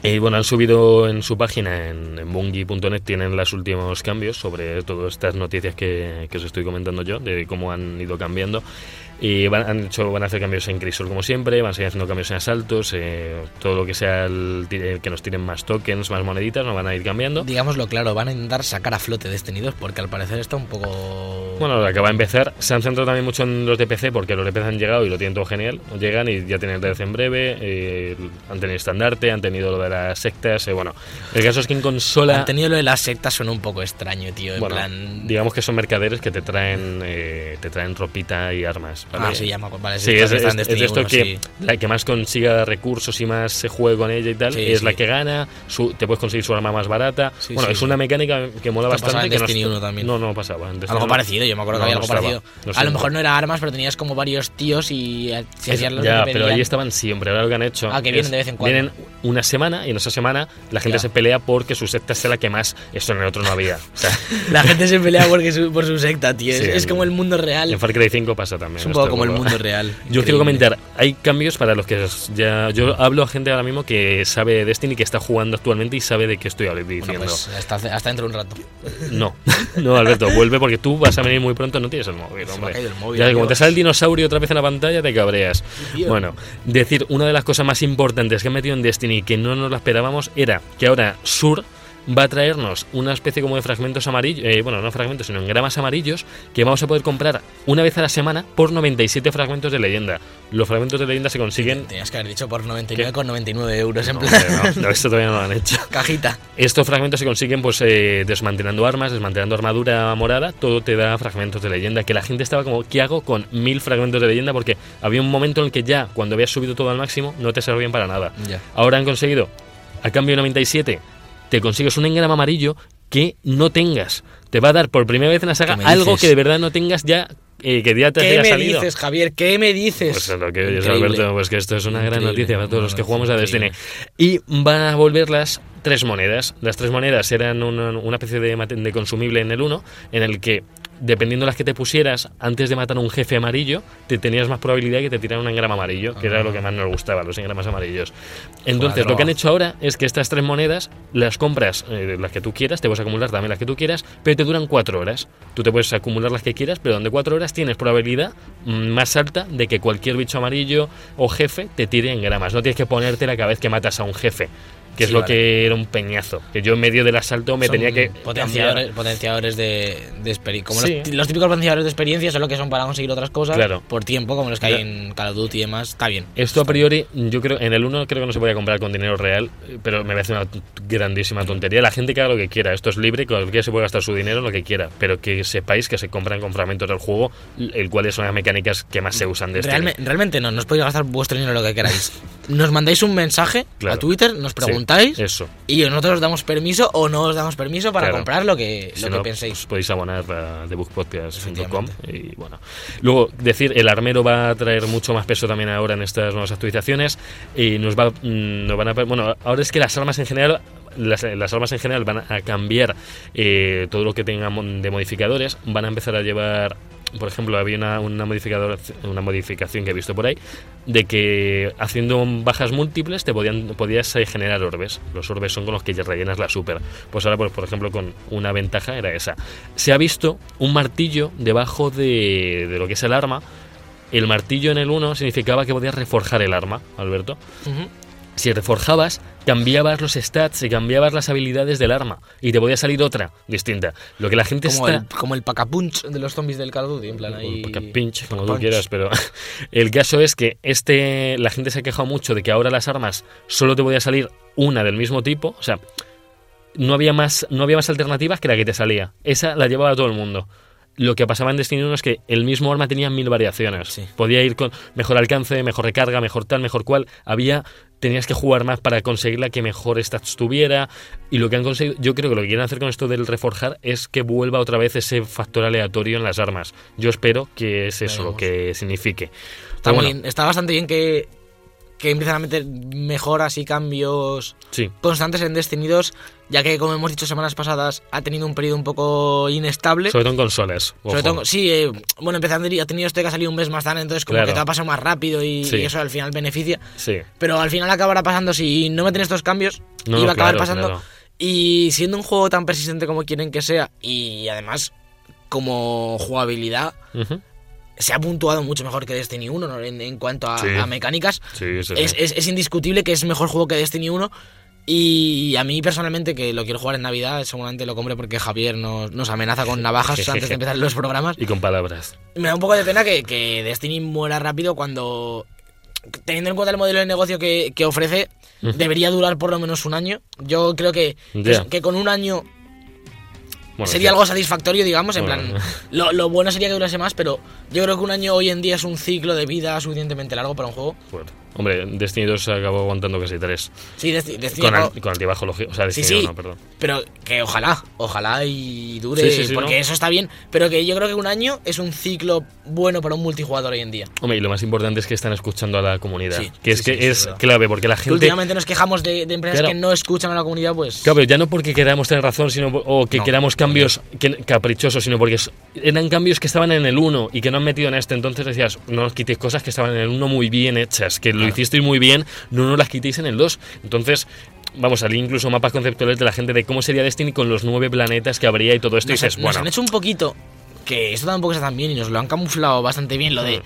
eh, bueno, han subido en su página, en, en bungie.net, tienen los últimos cambios sobre todas estas noticias que, que os estoy comentando yo, de cómo han ido cambiando. Y van, han hecho, van a hacer cambios en Crisol como siempre, van a seguir haciendo cambios en asaltos, eh, todo lo que sea el tire- que nos tiren más tokens, más moneditas, nos van a ir cambiando. Digámoslo claro, van a intentar sacar a flote Destiny 2 porque al parecer está un poco. Bueno, lo que va a empezar, se han centrado también mucho en los de PC porque los de PC han llegado y lo tienen todo genial. Llegan y ya tienen el en breve, eh, han tenido estandarte, han tenido lo de las sectas. eh, bueno, el caso es que en consola, Han tenido lo de las sectas, suena un poco extraño, tío. En bueno, plan. digamos que son mercaderes que te traen, eh, te traen ropita y armas. ¿Vale? Ah, sí, acuerdo. Vale, Sí, es, es- es Destiny esto 1, que sí. la que más consiga recursos y más se juegue con ella y tal, es la que gana, su- te puedes conseguir su arma más barata. Bueno, es una mecánica que mola Esto pasaba bastante. en que no Destiny está- 1 también. No, no pasaba. en Destiny Algo 1. parecido, yo me acuerdo No, que había no algo parecido. No a lo no. mejor no era armas, pero tenías como varios tíos y eh, si hacías lo ya, pero ahí estaban siempre. Ahora lo que han hecho. Ah, que vienen de vez en cuando. Vienen una semana y en esa semana la gente se pelea porque su secta sea la que más. Eso en el otro no había. [LAUGHS] La gente se pelea por su secta, tío. Es, como el mundo real. en Far Cry 5 pasa también. Poco como el mundo real. [LAUGHS] Yo quiero comentar, hay cambios para los que ya yo hablo a gente ahora mismo que sabe de Destiny, que está jugando actualmente y sabe de qué estoy Bueno, diciendo. pues hasta, hasta dentro de un rato. [LAUGHS] No, no, Alberto, vuelve porque tú vas a venir muy pronto, no tienes el móvil, Se me hombre. el móvil, ya, como te sale el dinosaurio otra vez en la pantalla, te cabreas. Bueno, decir, una de las cosas más importantes que han metido en Destiny que no nos la esperábamos era que ahora Sur va a traernos una especie como de fragmentos amarillos, eh, bueno, no fragmentos, sino engramas amarillos que vamos a poder comprar una vez a la semana por 97 fragmentos de leyenda. Los fragmentos de leyenda se consiguen... Tenías que haber dicho por 99,99 euros en No, plan. hombre, no, no, esto todavía no lo han hecho. [LAUGHS] Cajita. Estos fragmentos se consiguen pues eh, desmantelando armas, desmantelando armadura morada, todo te da fragmentos de leyenda, que la gente estaba como, ¿qué hago con mil fragmentos de leyenda? Porque había un momento en el que ya, cuando habías subido todo al máximo, no te servían para nada. Ya. Ahora han conseguido, a cambio de 97, te consigues un engrama amarillo que no tengas. Te va a dar por primera vez en la saga ¿Qué me algo dices? que de verdad no tengas ya, eh, que ya te ¿Qué haya me salido. dices, Javier? ¿Qué me dices? Pues es lo que oyes. Alberto, pues que esto es una gran noticia para todos los que jugamos a Destiny. Y van a volver las tres monedas. Las tres monedas eran una, una especie de, de consumible en el 1, en el que, dependiendo de las que te pusieras, antes de matar a un jefe amarillo, te tenías más probabilidad de que te tiraran un engrama amarillo, que era lo que más nos gustaba, los engramas amarillos. Entonces, lo que han hecho ahora es que estas tres monedas las compras, eh, las que tú quieras, te puedes acumular también las que tú quieras, pero te duran cuatro horas. Tú te puedes acumular las que quieras, pero donde cuatro horas tienes probabilidad mm, más alta de que cualquier bicho amarillo o jefe te tire engramas. No tienes que ponértela cada vez que matas a un jefe. Que es lo vale. que era un peñazo. Que yo en medio del asalto me Son tenía que. Potenciadores, cambiar. potenciadores de, de experiencia. Como Sí. los, los típicos potenciadores de experiencia, solo que son para conseguir otras cosas. Claro. Por tiempo, como los que hay en Call of Duty y demás. Está bien. Esto a priori, yo creo, en el 1 creo que no se podía comprar con dinero real, pero me parece una grandísima tontería. La gente que haga lo que quiera, esto es libre, cualquiera se puede gastar su dinero en lo que quiera, pero que sepáis que se compran con fragmentos del juego, el cual son las mecánicas que más se usan de este. Realme- realmente no, no os podéis gastar vuestro dinero lo que queráis. Nos mandáis un mensaje Claro. a Twitter, nos preguntáis eso. y nosotros os damos permiso o no os damos permiso para Claro. comprar lo que, Si lo no, que penséis. pues podéis abonar a thebookpodcast.com y bueno. Luego, decir, el armero va a traer mucho más peso también ahora en estas nuevas actualizaciones y nos va, mm, nos van a... Bueno, ahora es que las armas en general... Las, las armas en general van a cambiar eh, todo lo que tengan de modificadores, van a empezar a llevar por ejemplo, había una, una, modificador, una modificación que he visto por ahí, de que haciendo bajas múltiples te podían, podías eh, generar orbes. Los orbes son con los que rellenas la super. Pues ahora, pues, por ejemplo, con una ventaja era esa. Se ha visto un martillo debajo de, de lo que es el arma. El martillo en el 1 significaba que podías reforjar el arma, Alberto. Si reforjabas, cambiabas los stats y cambiabas las habilidades del arma y te podía salir otra distinta. Lo que la gente Como está... el, como el pacapunch de los zombies del Call of Duty, en plan ahí... Pinch, como tú Pacapunch. quieras, pero [LAUGHS] el caso es que este la gente se ha quejado mucho de que ahora las armas solo te podía salir una del mismo tipo, o sea, no había más no había más alternativas que la que te salía. Esa la llevaba todo el mundo. Lo que pasaba en Destiny 1 es que el mismo arma tenía mil variaciones. Sí. Podía ir con mejor alcance, mejor recarga, mejor tal, mejor cual. Había tenías que jugar más para conseguir la que mejor stats tuviera y lo que han conseguido, yo creo que lo que quieren hacer con esto del reforjar es que vuelva otra vez ese factor aleatorio en las armas. Yo espero que es eso lo que signifique. Está, muy bueno, bien, está bastante bien que, que empiezan a meter mejoras y cambios sí, constantes en Destiny 2, ya que, como hemos dicho semanas pasadas, ha tenido un periodo un poco inestable. sobre todo en consolas. Sobre todo, sí, eh, bueno, empezando ha tenido esto de que ha salido un mes más tarde, entonces como Claro. que te va a pasar más rápido y, Sí. y eso al final beneficia. Sí. Pero al final acabará pasando, si no meten estos cambios, No, iba a acabar claro, pasando. claro. Y siendo un juego tan persistente como quieren que sea, y además como jugabilidad, Ujú. Se ha puntuado mucho mejor que Destiny 1 ¿no? en, en cuanto a, Sí. a mecánicas. Sí, Es, es- es indiscutible que es mejor juego que Destiny 1. Y a mí personalmente, que lo quiero jugar en Navidad, seguramente lo compre porque Javier nos, nos amenaza con navajas antes de empezar los programas. Y con palabras. Me da un poco de pena que, que Destiny muera rápido cuando, teniendo en cuenta el modelo de negocio que, que ofrece, debería durar por lo menos un año. Yo creo que, que, con un año Bueno, sería algo satisfactorio, digamos, en Bueno. plan, lo, lo bueno sería que durase más, pero yo creo que un año hoy en día es un ciclo de vida suficientemente largo para un juego. Bueno, hombre, Destiny 2 se acabó aguantando casi 3. Sí, Desti- Destiny, Con, no, al- con altibajo lógico. O sea, Sí, Destiny sí. 1, perdón. pero que ojalá, ojalá y dure, Sí, sí, sí, porque ¿no? eso está bien, pero que yo creo que un año es un ciclo bueno para un multijugador hoy en día. Hombre, y lo más importante es que están escuchando a la comunidad. Sí, que es sí, que sí, sí, es clave, porque la Que gente. últimamente nos quejamos de, de empresas Claro. que no escuchan a la comunidad, pues... Claro, pero ya no porque queramos tener razón, sino o que No, queramos cambios que- caprichosos, sino porque eran cambios que estaban en el 1 y que no han metido en este. Entonces decías, no nos quitéis cosas que estaban en el 1 muy bien hechas, que lo hicisteis muy bien, no nos las quitéis en el 2. Entonces, vamos, salí incluso mapas conceptuales de la gente de cómo sería Destiny con los nueve planetas que habría y todo esto. y nos, dices, nos bueno, han hecho un poquito, que esto tampoco está tan bien y nos lo han camuflado bastante bien, lo de Mm.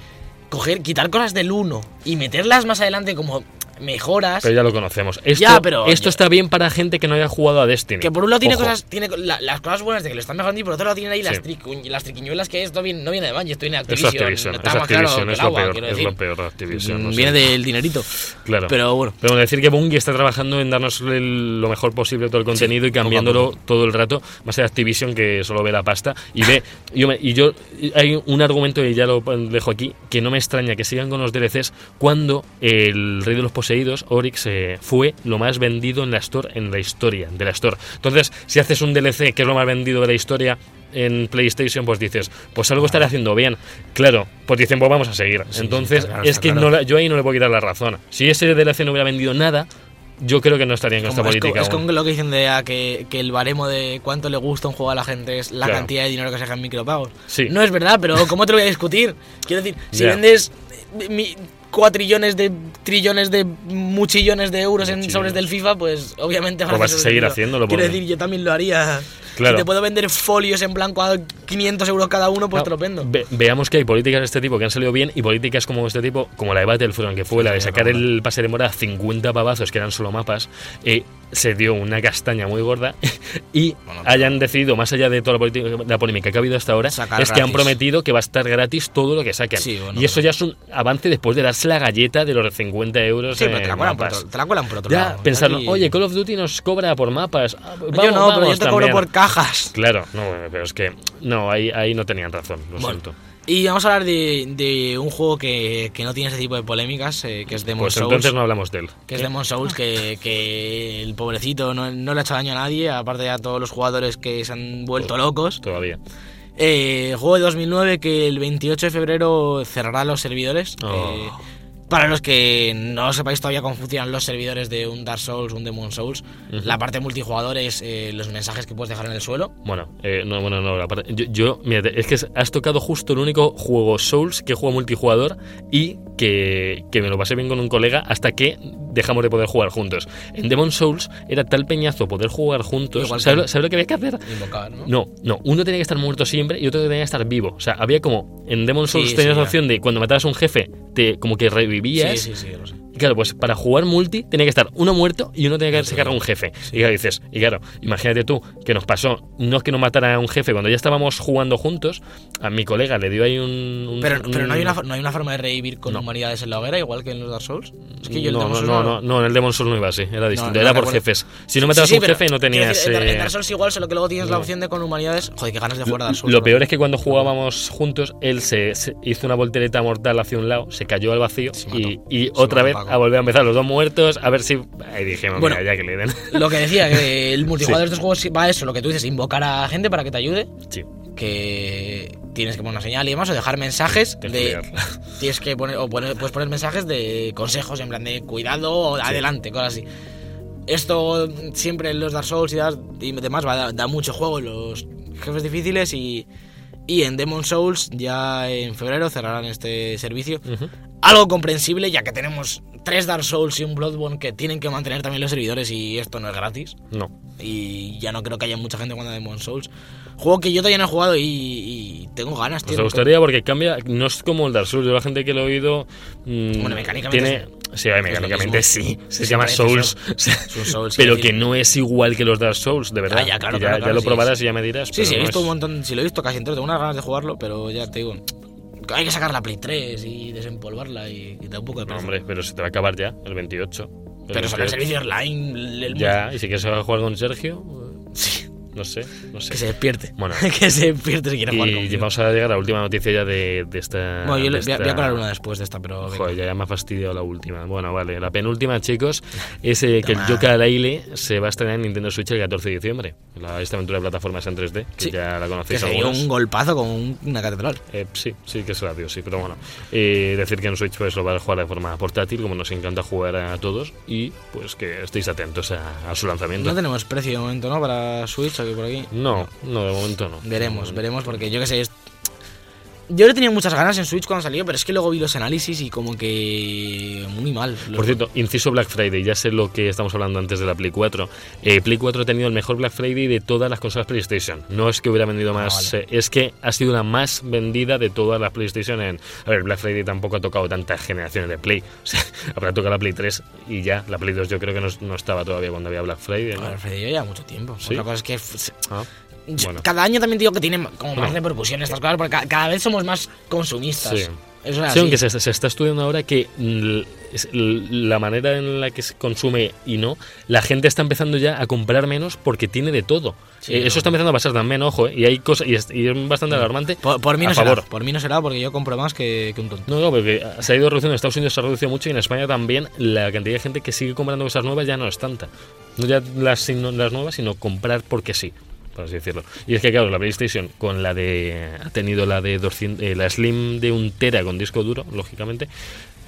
coger, quitar cosas del 1 y meterlas más adelante como mejoras. pero ya lo conocemos. Esto, Ya, pero esto está bien para gente que no haya jugado a Destiny. Que por un lado tiene Ojo. cosas, tiene la- las cosas buenas de que lo están mejorando y por otro lado tienen ahí las, Sí. tricu- las triquiñuelas que esto viene, no viene de Bungie, esto viene de Es Activision. Activision, es más claro Activision, es el lo agua, peor, es lo peor de Activision. No sé. viene del dinerito. Claro. Pero bueno. Pero decir que Bungie está trabajando en darnos el- lo mejor posible todo el contenido y poco a cambiándolo todo el rato, más de Activision que solo ve la pasta y ve. yo me- y yo hay un argumento y ya lo dejo aquí que no me extraña que sigan con los DLCs cuando el Rey de los Poseídos, Oryx, eh, fue lo más vendido en la Store en la historia de la Store. Entonces, si haces un DLC que es lo más vendido de la historia en PlayStation, pues dices, pues algo estaré haciendo bien. Claro, pues dicen, pues vamos a seguir. Sí, sí, Entonces, está claro, es que claro. no yo ahí no le puedo quitar la razón. Si ese DLC no hubiera vendido nada, yo creo que no estarían con Como esta es, política. es aún. con lo que dicen de ah, que, que el baremo de cuánto le gusta un juego a la gente es la Claro. cantidad de dinero que se deja en micropagos. Sí. No es verdad, pero ¿cómo te lo voy a discutir? Quiero decir, si Ya. vendes mi- cuatrillones de trillones de muchillones de euros en sobres del FIFA, pues obviamente Pues vas a seguir haciéndolo, Quiero decir, yo también lo haría. Claro. Si te puedo vender folios en blanco a 500 euros cada uno, pues te lo vendo. Ve- veamos que hay políticas de este tipo que han salido bien y políticas como este tipo, como la de Battlefront, que fue la de sacar el pase de mora a 50 pavazos, que eran solo mapas, eh, se dio una castaña muy gorda [LAUGHS] y Bueno, hayan decidido, más allá de toda la, la polémica que ha habido hasta ahora, es que han prometido que va a estar gratis todo lo que saquen. Sí, bueno, y eso ya es un avance después de darse la galleta de los 50 euros Sí, pero te la, cuelan por otro, te la cuelan por otro Ya, lado. pensarlo, Aquí- oye, Call of Duty nos cobra por mapas. Ah, yo vamos, no, pero yo te cobro también. por cajas. Claro, no, pero es que no, ahí, ahí no tenían razón, lo Bueno, siento. Y vamos a hablar de, de un juego que, que no tiene ese tipo de polémicas, eh, que es Demon Pues Souls. entonces no hablamos de él. Que es Demon Souls, que, que el pobrecito no, no le ha hecho daño a nadie, aparte de a todos los jugadores que se han vuelto locos. Todavía. Eh, juego de 2009 que el 28 de febrero cerrará los servidores. Oh. Eh, para los que no sepáis todavía cómo funcionan los servidores de un Dark Souls, un Demon Souls, Ujú. la parte multijugador es eh, los mensajes que puedes dejar en el suelo. Bueno, eh, no, bueno, no, la parte- yo, yo, mira, es que has tocado justo el único juego Souls que juego multijugador y que, que me lo pasé bien con un colega hasta que dejamos de poder jugar juntos. En Demon Souls era tal peñazo poder jugar juntos. ¿Sabes, que- lo- que había que hacer? Invocar, ¿no? No, no, uno tenía que estar muerto siempre y otro tenía que estar vivo. O sea, había como en Demon Souls Sí, tenías sí, la opción de cuando matabas a un jefe, te como que revivías. Sí, sí, sí, lo sé. Claro, pues para jugar multi tenía que estar uno muerto y uno tenía que haberse cargado un jefe. Y claro, dices, y claro, imagínate tú que nos pasó, no es que nos matara a un jefe, cuando ya estábamos jugando juntos, a mi colega le dio ahí un. un- Pero, pero no, hay un- una, no hay una forma de revivir con No. humanidades en la hoguera, igual que en los Dark Souls. Es que yo el no, Demon no, no, no, en el Demon Souls no iba así, era distinto, era por recuerdo. jefes. Si no matabas sí, un jefe no tenías. decir, eh, en Dark Souls igual, solo que luego tienes la opción de con humanidades. Joder, qué ganas de jugar a Dark Souls. Lo peor es que cuando jugábamos juntos, él se, se hizo una voltereta mortal hacia un lado, se cayó al vacío Se y, y otra vez. A volver a empezar los dos muertos, a ver si. Ahí dijimos, Bueno. mira, ya que le den. Lo que decía, que [LAUGHS] el multijugador de estos juegos va a eso, lo que tú dices, invocar a gente para que te ayude. Sí, Que tienes que poner una señal y demás, o dejar mensajes tienes de. [LAUGHS] Tienes que poner, o poner, puedes poner mensajes de consejos, en plan de cuidado o adelante, cosas así. Esto siempre en los Dark Souls y demás va, da, da mucho juego en los jefes difíciles y, y en Demon Souls ya en febrero cerrarán este servicio. Algo comprensible ya que tenemos tres Dark Souls y un Bloodborne que tienen que mantener también los servidores y esto no es gratis. No. Y ya no creo que haya mucha gente jugando a Demon Souls. Juego que yo todavía no he jugado y, y tengo ganas, Pues tío. te gustaría porque cambia, no es como el Dark Souls, yo la gente que lo he oído mm, Bueno, mecánicamente tiene, sí, mecánicamente sí, se Sí, llama Souls, Souls, [LAUGHS] pero que no es igual que los Dark Souls, de verdad. Ah, ya, claro, ya, claro, ya claro, lo sí, probarás sí. y ya me dirás. Sí, sí, he no visto es- un montón, sí lo he visto casi entero, tengo unas ganas de jugarlo, pero ya te digo, hay que sacar la Play 3 y desempolvarla y, y da un poco de No, pereza. hombre, pero se te va a acabar ya, el 28. El pero sacar el 28. servicio online, el, Ya, y si quieres jugar con Sergio, Sí, no sé, no sé. que se despierte. Bueno. [LAUGHS] que se despierte si quiere jugar Y conmigo. vamos a llegar a la última noticia ya de, de esta. Bueno, yo de voy, a, voy a colar una después de esta, pero... Joder, ya, ya me ha fastidiado la última. Bueno, vale, la penúltima, chicos, [LAUGHS] es eh, que el. Yoka Laile se va a estrenar en Nintendo Switch el 14 de diciembre. La, esta aventura de plataformas en 3D, que Sí. ya la Que conocéis dio algunos. un golpazo con un- una catedral. Eh, sí, sí que se la dio, sí, pero bueno. Eh, decir que en Switch pues lo va a jugar de forma portátil, como nos encanta jugar a todos, y pues que estéis atentos a, a su lanzamiento. No tenemos precio de momento, ¿no? Para Switch aquí por aquí. No, no, de momento no. Veremos, veremos, porque yo que sé. Yo le tenía muchas ganas en Switch cuando salió, pero es que luego vi los análisis y como que. Muy mal. Por cierto, inciso Black Friday, ya sé lo que estamos hablando antes de la Play 4. Eh, Play 4 ha tenido el mejor Black Friday de todas las consolas PlayStation. No es que hubiera vendido Ah, más, vale. eh, es que ha sido la más vendida de todas las PlayStation en... A ver, Black Friday tampoco ha tocado tantas generaciones de Play. [LAUGHS] O sea, habrá tocado la Play 3 y ya. La Play 2 yo creo que no, no estaba todavía cuando había Black Friday. ¿no? Freddy, yo ya mucho tiempo. ¿Sí? Otra cosa es que. Ah, bueno. Cada año también digo que tiene como más No. repercusión estas cosas, porque ca- cada vez somos más consumistas. Sí. Eso es Sí, aunque se, se está estudiando ahora que mm, la manera en la que se consume y no, la gente está empezando ya a comprar menos porque tiene de todo. Sí, Eh, no. eso está empezando a pasar también, ojo, eh, y hay cosas y es, y es bastante alarmante. Por, por mí no a será. favor. Por mí no será, porque yo compro más que, que un tonto. No, no, porque se ha ido reduciendo en Estados Unidos, se ha reducido mucho y en España también la cantidad de gente que sigue comprando cosas nuevas ya no es tanta. No ya las, las nuevas, sino comprar porque sí, por así decirlo. Y es que, claro, la PlayStation con la de. ha tenido la de 200, eh, la Slim de un Tera con disco duro, lógicamente,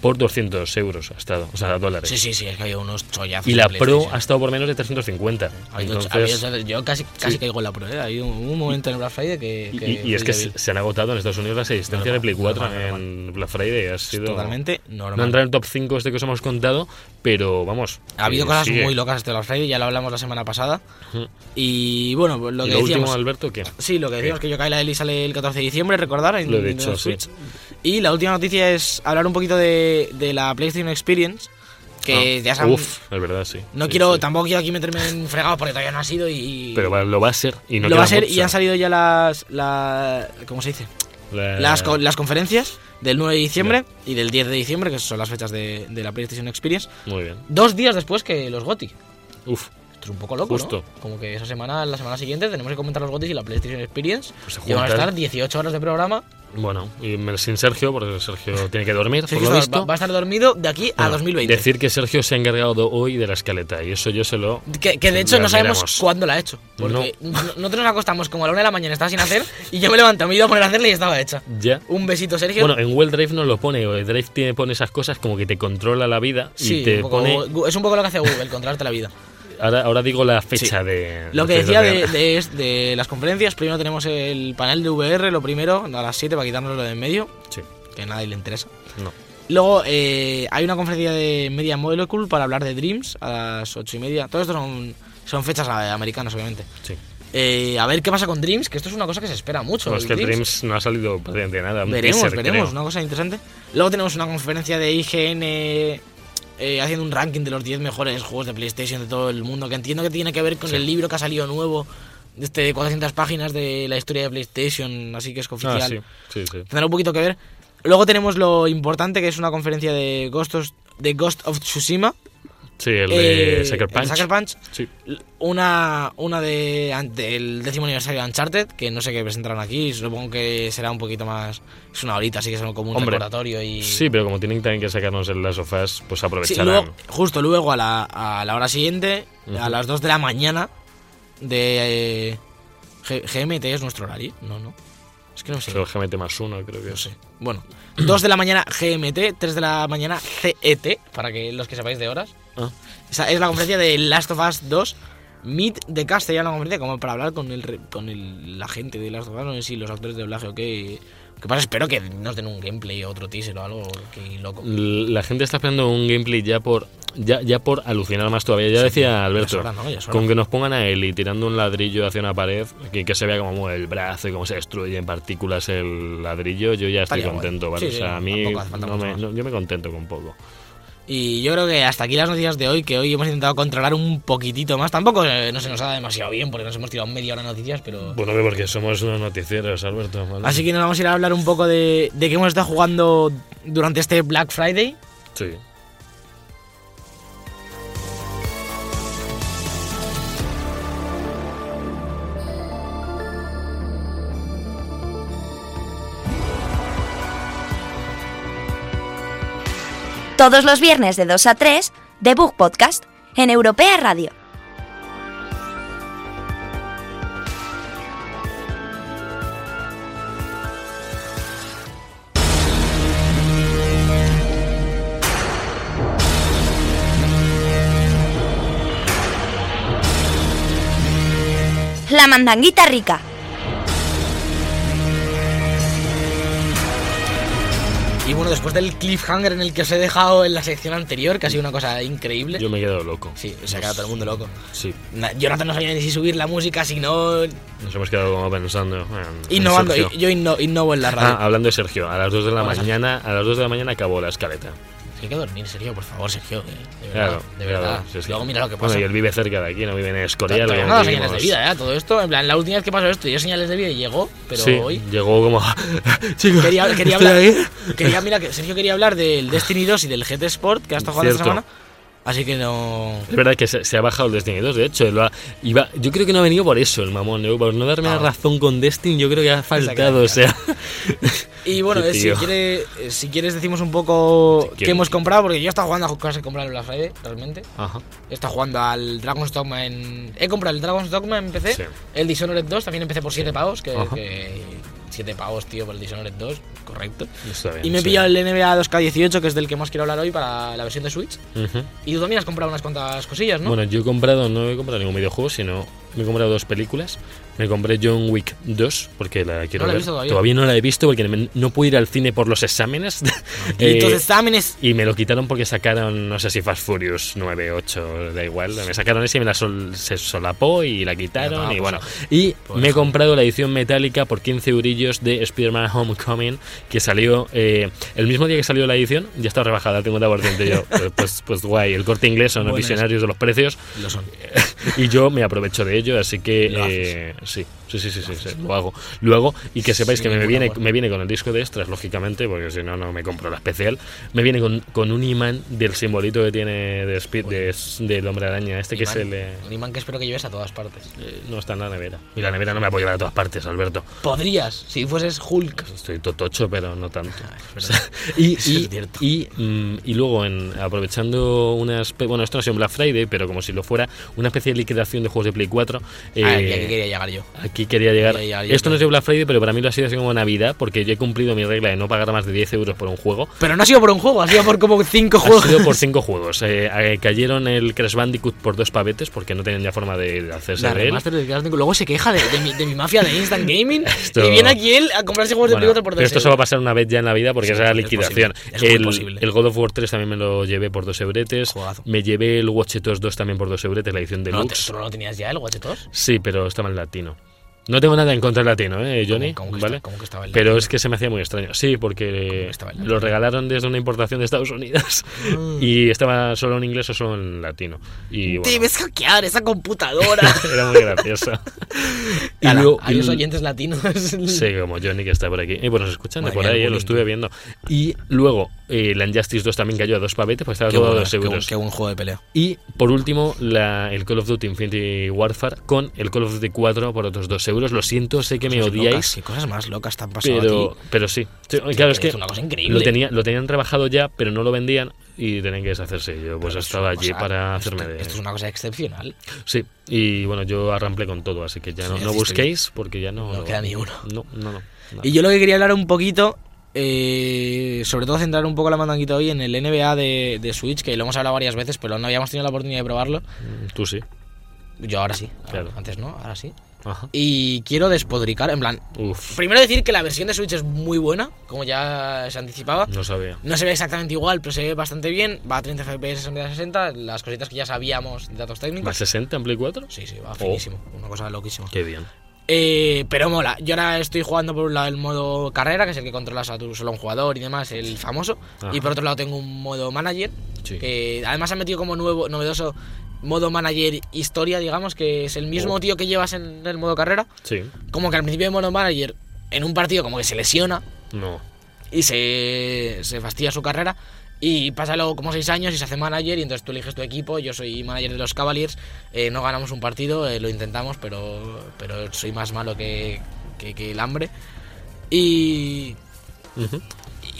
por 200 euros ha estado, o sea, dólares. Sí, sí, sí, es que hay unos chollazos. Y la. Pro ha estado por menos de 350. Ha habido- Entonces, ha habido- yo casi, casi Sí. caigo en la Pro, ¿eh? Ha habido un, un momento en el Black Friday que. y, que y- y es que débil. se, han agotado en Estados Unidos las existencias Normal, de Play 4 normal, normal. en Black Friday. Ha sido totalmente No normal. entra en el top 5 este que os hemos contado, pero vamos. Ha habido eh, cosas sigue. muy locas este Black Friday, ya lo hablamos la semana pasada. Y bueno, pues lo ¿Y que lo decíamos. último, Alberto, qué? Sí, lo que decíamos que yo la Eli sale el 14 de diciembre, recordar, en Lo he dicho, sí. Switch. Y la última noticia es hablar un poquito de, de la PlayStation Experience. Que Ah, ya saben. Uf, es verdad, sí. no Sí, quiero, sí. tampoco quiero aquí meterme en fregados porque todavía no ha sido y. Pero va- lo va a ser. Y no lo va a ser y mucho. han salido ya las. La, ¿Cómo se dice? La- Las, las conferencias del 9 de diciembre y del 10 de diciembre, que son las fechas de, de la PlayStation Experience. Muy bien. Dos días después que los GOTI. Uf, Esto es un poco loco, Justo. ¿no? Como que esa semana, la semana siguiente, tenemos que comentar los GOTIs y la PlayStation Experience. Pues y van a estar 18 horas de programa. Bueno, y sin Sergio, porque Sergio [LAUGHS] tiene que dormir, por lo va, visto. va a estar dormido de aquí a Bueno, 2020. Decir que Sergio se ha encargado hoy de la escaleta, y eso yo se lo. que, que de hecho no sabemos cuándo la ha hecho. Porque no- nosotros nos acostamos como a la una de la mañana, estaba sin hacer, y yo me levanté, me iba a poner a hacerla y estaba hecha. Ya. Un besito, Sergio. Bueno, en Well Drive no lo pone. Drive tiene, pone esas cosas como que te controla la vida sí, y te poco- pone. es un poco lo que hace Google, controlarte la vida. Ahora, ahora digo la fecha de. Lo que decía de, de, de las conferencias, primero tenemos el panel de VR, lo primero, a las 7 para quitarnos lo de en medio, Sí, que a nadie le interesa. no. Luego eh, hay una conferencia de Media Molecule para hablar de Dreams a las 8 y media. Todo esto son, son fechas eh, americanas, obviamente. Sí. Eh, a ver qué pasa con Dreams, que esto es una cosa que se espera mucho. No, es el que Dreams. Dreams no ha salido prácticamente nada. Veremos, teaser, veremos, creo. una cosa interesante. Luego tenemos una conferencia de IGN eh, haciendo un ranking de los 10 mejores juegos de PlayStation de todo el mundo, que entiendo que tiene que ver con el libro que ha salido nuevo, de este de 400 páginas de la historia de PlayStation, así que es oficial. Ah, sí, sí, sí. Tendrá un poquito que ver. Luego tenemos lo importante, que es una conferencia de Ghost of, de Ghost of Tsushima. Sí, el de Eh, Sucker el Punch. Sucker Punch. Sí. Una, una de ante el décimo aniversario de Uncharted, que no sé qué presentarán aquí, supongo que será un poquito más... Es una horita, así que será como un Hombre, recordatorio y... Sí, pero como tienen también que sacarnos el Last of Us, pues Sí, aprovecharán. luego, justo luego a la, a la hora siguiente, a las 2 de la mañana, de... eh, GMT es nuestro horario, no, no. Es que no sé. El GMT más uno, creo que No es. sé. Bueno, 2 de la mañana GMT, 3 de la mañana CET, para que los que sepáis de horas. Esa es la conferencia de Last of Us 2. Meet de Cast sería la conferencia como para hablar con el con el, la gente de Last of Us, no sé si los actores de doblaje o qué. ¿Qué pasa? Espero que nos den un gameplay o otro teaser o algo que loco. La gente está esperando un gameplay ya por ya, ya por alucinar más todavía. Ya decía Alberto, hora, ¿no? Ya con que nos pongan a él y tirando un ladrillo hacia una pared, que, que se vea cómo mueve el brazo y cómo se destruye en partículas el ladrillo, yo ya estoy Estaría contento, guay. ¿vale? Sí, o sea, sí, a mí no me- no- yo me contento con poco. Y yo creo que hasta aquí las noticias de hoy, que hoy hemos intentado controlar un poquitito más. Tampoco eh, no se nos ha dado demasiado bien porque nos hemos tirado media hora de noticias, pero... Bueno, que porque somos unos noticieros, Alberto. ¿vale? Así que nos vamos a ir a hablar un poco de, de qué hemos estado jugando durante este Black Friday. Sí. Todos los viernes de 2 a 3, The Book Podcast, en Europea Radio. La mandanguita rica. Y bueno, después del cliffhanger en el que os he dejado en la sección anterior, que ha sido una cosa increíble. Yo me he quedado loco. Sí, se ha quedado todo el mundo loco. Sí. Na- Jonathan no sabía ni si subir la música, si no. Nos hemos quedado como pensando. en- en Innovando. Y- Yo inno- innovo en la radio. Ah, hablando de Sergio, a las 2 de la mañana, a las 2 de la mañana acabó la escaleta. Hay que dormir, Sergio, por favor, Sergio. De verdad. Claro, de claro, verdad. sí, sí. Luego mira lo que pasa. Bueno, y él vive cerca de aquí, no vive en Escorial. Como no señales de vida, ¿eh? Todo esto, en plan, la última vez que pasó esto, dio señales de vida y llegó, pero sí, hoy. llegó como. [LAUGHS] Chicos, Quería, quería ¿estoy hablar. ahí? Quería, mira, que Sergio quería hablar del Destiny 2 y del GT Sport que ha estado jugando esta semana. Así que no. Es verdad que se, se ha bajado el Destiny 2, de hecho. iba- yo creo que no ha venido por eso el mamón, ¿no? por no darme la Ah. razón con Destiny. Yo creo que ha faltado, quedado o sea. Y [LAUGHS] bueno, eh, si, quiere, si quieres decimos un poco Si qué hemos comprado, porque yo he estado jugando a cosas que he comprado en Black Friday, realmente. Ajá. He estado jugando al Dragon's Dogma en... He comprado el Dragon's Dogma en PC, Sí. el Dishonored 2 también empecé por 7 pavos, que, Ajá. que 7 pavos, tío, por el Dishonored 2, correcto. Bien, Y me he pillado el NBA 2K18, que es del que más quiero hablar hoy para la versión de Switch. Y tú también has comprado unas cuantas cosillas, ¿no? Bueno, yo he comprado, no he comprado ningún videojuego, sino me he comprado dos películas. Me compré John Wick 2 porque la quiero No la he ver. todavía. no la he visto porque no pude ir al cine por los exámenes. [LAUGHS] y Eh, tus exámenes... y me lo quitaron porque sacaron, no sé si Fast Furious 9, 8, da igual. Me sacaron ese y me la sol- se solapó y la quitaron. Ah, y pues, bueno, y Pues, me he comprado la edición metálica por 15 eurillos de Spider-Man Homecoming, que salió eh, el mismo día que salió la edición, ya está rebajada al 50%. Yo, [LAUGHS] pues, pues, pues guay, el corte inglés son Buenas. visionarios de los precios Lo son. [LAUGHS] y yo me aprovecho de ello, así que eh, sí, sí, sí, sí, sí, sí, lo hago. Luego, y que sepáis que me viene, me viene con el disco de extras, lógicamente, porque si no, no me compro la especial. Me viene con, con un imán del simbolito que tiene de Speed, de, del hombre araña, este que es el. eh, Un imán que espero que lleves a todas partes. eh, no está en la nevera. Y la nevera no me va a llevar a todas partes, Alberto. Podrías, si fueses Hulk. Estoy totocho, pero no tanto. es verdad. y, [LAUGHS] y, mm, y luego, en, aprovechando una espe- bueno, esto no ha sido un Black Friday, pero como si lo fuera, una especie de liquidación de juegos de Play 4. eh, Ah, aquí quería llegar yo. Aquí quería llegar. Ya, ya, ya, Esto no es de Black Friday, pero para mí lo ha sido así como Navidad, porque yo he cumplido mi regla de no pagar más de 10 euros por un juego. Pero no ha sido por un juego, ha sido por como cinco Ha juegos. sido por [LAUGHS] cinco juegos. Eh, eh, cayeron el Crash Bandicoot por dos pavetes, porque no tenían ya forma de de hacerse de él. Bandicoot. Luego se queja de, de mi, de mi mafia de Instant Gaming [LAUGHS] Esto- y viene aquí él a comprarse juegos de Bueno, Play 4 por pero 2 esto se va a pasar una vez ya en la vida porque Sí, es la liquidación. es el, el God of War 3 también me lo llevé por dos euretes. Me llevé el Watch Dogs 2 también por dos euretes, la edición No, te- deluxe. ¿Tú no lo tenías ya, el Watch 2? Sí, pero estaba en latino. No tengo nada en contra del latino, ¿eh, Johnny? ¿Cómo- cómo que ¿vale? está- cómo que estaba el Pero es que se me hacía muy extraño. Sí, porque lo regalaron desde una importación de Estados Unidos [LAUGHS] y estaba solo en inglés o solo en latino. Y bueno, Debes hackear esa computadora. [LAUGHS] era muy gracioso. [LAUGHS] y Ala, luego- a los oyentes latinos. Sí, como Johnny que está por aquí. Y pues nos escuchan Madre por ahí, eh, lo estuve viendo. Y luego, eh, la Injustice 2 también cayó a dos pavetes, pues estaba Qué, todo a dos qué, euros. qué buen juego de pelea. Y por último, la- el Call of Duty Infinity Warfare con el Call of Duty 4 por otros 2 euros. Lo siento, sé que me Cosas locas, odiáis, qué cosas más locas te han pasado pero, pero sí. Claro, es que una cosa increíble. lo, tenía, lo tenían rebajado ya, pero no lo vendían y tenían que deshacerse. Yo pues Pero estaba allí cosa- para esto- hacerme de... Esto es una cosa excepcional. Sí, y bueno, yo arramplé con todo, así que ya no, Sí, no hiciste busquéis porque ya no... No queda ni uno. No, no, no. no. Y yo lo que quería hablar un poquito, eh, sobre todo centrar un poco la mandanguita hoy en el NBA de, de Switch, que lo hemos hablado varias veces, pero no habíamos tenido la oportunidad de probarlo. Mm, Tú sí. Yo ahora sí, Claro. antes no, ahora sí. Ajá. Y quiero despodricar, en plan, Uf, primero decir que la versión de Switch es muy buena, como ya se anticipaba. no sabía. No se ve exactamente igual, pero se ve bastante bien. Va a 30 FPS en vez de 60, las cositas que ya sabíamos de datos ¿Más técnicos. 60 en Play 4? Sí, sí, va Oh. finísimo. Una cosa loquísima. Qué bien. Eh, pero mola. Yo ahora estoy jugando por un lado el modo carrera, que es el que controlas a tu solo un jugador y demás, el famoso. Ajá. Y por otro lado tengo un modo manager, Sí. además han metido como nuevo, novedoso modo manager historia, digamos, que es el mismo Oh. tío que llevas en el modo carrera. Sí. Como que al principio de modo manager, en un partido como que se lesiona No. y se, se fastidia su carrera. Y pasa luego como seis años y se hace manager y entonces tú eliges tu equipo. Yo soy manager de los Cavaliers. eh, no ganamos un partido, eh, lo intentamos, pero, pero soy más malo que, que, que el hambre. Y, Ujú.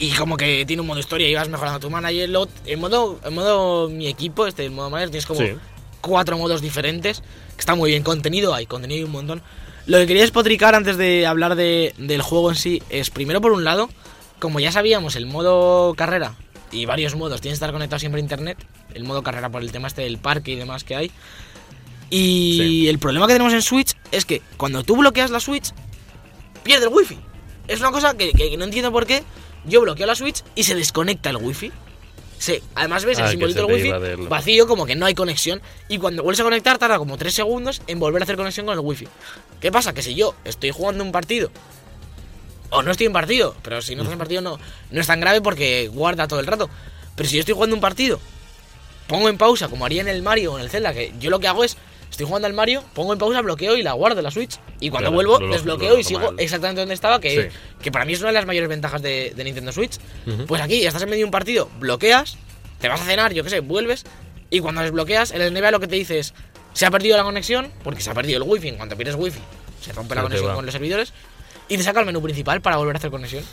Y como que tiene un modo historia y vas mejorando tu manager. Luego, en modo, en modo mi equipo, este el modo manager, tienes como Sí. cuatro modos diferentes. Que está muy bien. Contenido hay, contenido hay un montón. Lo que quería despotricar antes de hablar de- del juego en sí es, primero, por un lado, como ya sabíamos, el modo carrera y varios modos, tienes que estar conectado siempre a internet. El modo carrera por el tema este del parque y demás que hay. Y Sí. el problema que tenemos en Switch es que cuando tú bloqueas la Switch, pierde el wifi. Es una cosa que, que no entiendo por qué. Yo bloqueo la Switch y se desconecta el wifi. Sí, además ves Ah, el que simbolito del wifi vacío, como que no hay conexión. Y cuando vuelves a conectar, tarda como 3 segundos en volver a hacer conexión con el wifi. ¿Qué pasa? Que si yo estoy jugando un partido, o no estoy en partido, pero si no estás en [LAUGHS] partido no, no es tan grave porque guarda todo el rato. Pero si yo estoy jugando un partido, pongo en pausa, como haría en el Mario o en el Zelda, que yo lo que hago es, estoy jugando al Mario, pongo en pausa, bloqueo y la guardo en la Switch. Y cuando Claro, vuelvo, lo- lo- desbloqueo lo y sigo exactamente donde estaba, que, Sí. que para mí es una de las mayores ventajas de, de Nintendo Switch. Pues aquí estás en medio de un partido, bloqueas, te vas a cenar, yo qué sé, vuelves, y cuando desbloqueas, el NBA lo que te dice es, se ha perdido la conexión, porque se ha perdido el wifi, en cuanto pierdes wifi, se rompe la Se conexión va. con los servidores, y te saca el menú principal para volver a hacer conexión.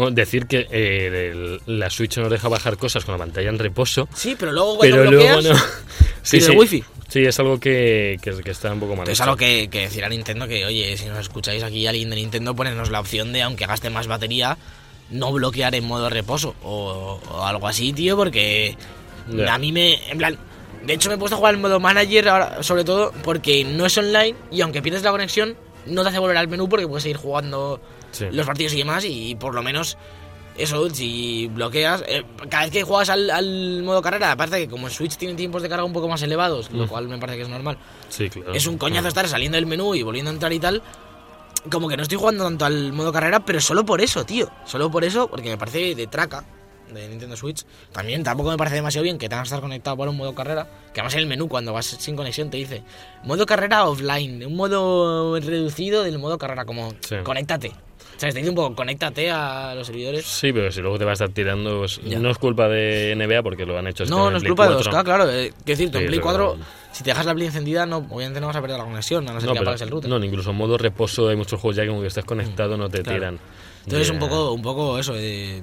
Bueno, decir que eh, el- la Switch nos deja bajar cosas con la pantalla en reposo, Sí, pero luego cuando pero bloqueas, luego no. [LAUGHS] Sí, sí. el wifi. Sí, es algo que, que, que está un poco mal. Hecho. algo que, que decir a Nintendo que, oye, si nos escucháis aquí alguien de Nintendo, ponernos la opción de, aunque gaste más batería, no bloquear en modo reposo o, o algo así, tío, porque a mí me... En plan, de hecho me he puesto a jugar en modo manager ahora, sobre todo porque no es online y aunque pierdes la conexión, no te hace volver al menú porque puedes seguir jugando Sí. los partidos y demás y por lo menos... Eso, si bloqueas, eh, cada vez que juegas al, al modo carrera, aparte que como en Switch tiene tiempos de carga un poco más elevados, lo Mm. cual me parece que es normal, Sí, claro. es un coñazo estar saliendo del menú y volviendo a entrar y tal. Como que no estoy jugando tanto al modo carrera, pero solo por eso, tío. Solo por eso, porque me parece de traca de Nintendo Switch. También tampoco me parece demasiado bien que tengas que estar conectado por un modo carrera. Que además en el menú, cuando vas sin conexión, te dice modo carrera offline, un modo reducido del modo carrera, como Sí. conéctate. Sea, te dice un poco, conéctate a los servidores. Sí, pero si luego te vas a estar tirando, pues, no es culpa de NBA porque lo han hecho así No, no es culpa de 4. 2K, claro. Eh, quiero decir, tú en Sí, Play pero- 4, si te dejas la Play encendida, no, obviamente no vas a perder la conexión, a no ser No, que pero, apagues el router. no, incluso en modo reposo hay muchos juegos ya que como que estás conectado no te Claro. tiran. Entonces Ya. un poco, un poco eso, de, de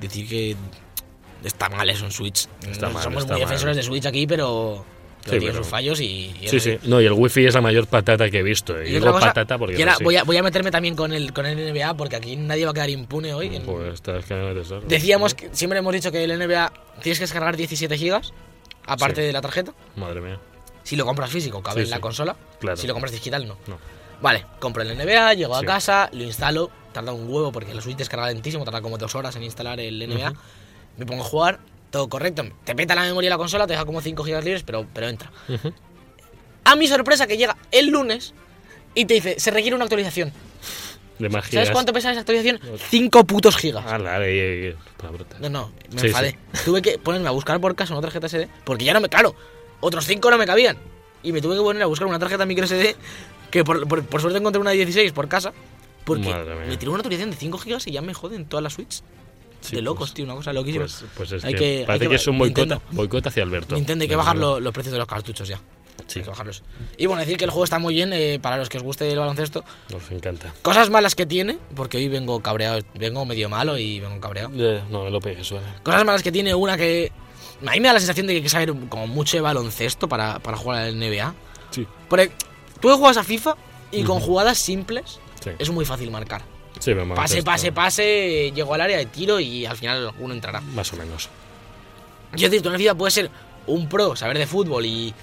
decir que está mal eso en Switch. Está mal, Somos está muy mal. defensores de Switch aquí, pero, pero Sí, tiene pero- sus fallos y... y Sí, sí. No, y el wifi es la mayor patata que he visto. Y, Y digo cosa, patata porque y ahora voy, a, voy a meterme también con el, con el NBA porque aquí nadie va a quedar impune hoy. En- Pues estás que ahora. Decíamos que siempre hemos dicho que el NBA tienes que descargar 17 gigas, aparte de la tarjeta. Madre mía. Si lo compras físico, cabe en la consola. Claro. Si lo compras digital, no. No. Vale, compro el NBA, llego a casa, lo instalo, tarda un huevo porque la Switch descarga lentísimo, tarda como dos horas en instalar el NBA. Me pongo a jugar, todo correcto. Te peta la memoria de la consola, te deja como 5 gigas libres, pero, pero entra. A mi sorpresa que llega el lunes y te dice, se requiere una actualización. De más ¿Sabes cuánto pesa esa actualización? 5 putos gigas. Ah, la de palabrotas. No, no, me Sí, enfadé. sí. Tuve que ponerme a buscar por casa una tarjeta SD, porque ya no me, claro, otros 5 no me cabían. Y me tuve que poner a buscar una tarjeta micro SD, que por, por- por suerte encontré una de 16 por casa, porque me tiró una actualización de 5 gigas y ya me joden todas las Switch. Sí, de locos, pues- tío, una cosa loquísima. Pues, pues es Hay que, que- hay parece que- que, es un boicot, Nintendo. boicot hacia Alberto. Nintendo hay que bajar luego. lo- los precios de los cartuchos ya. Sí, Hay que bajarlos. Y bueno, decir que el juego está muy bien eh, para los que os guste el baloncesto. nos encanta. Cosas malas que tiene, porque hoy vengo cabreado, vengo medio malo y vengo cabreado. Eh, no, me lo suele. Cosas malas que tiene una que. A mí me da la sensación de que hay que saber como mucho de baloncesto para, para jugar al NBA. Sí, Porque tú juegas a FIFA y con jugadas simples sí. es muy fácil marcar. Sí, me Pase, pase, pase, llego al área de tiro y al final uno entrará. Más o menos. Yo decir, tú en el FIFA puedes ser un pro, saber de fútbol y,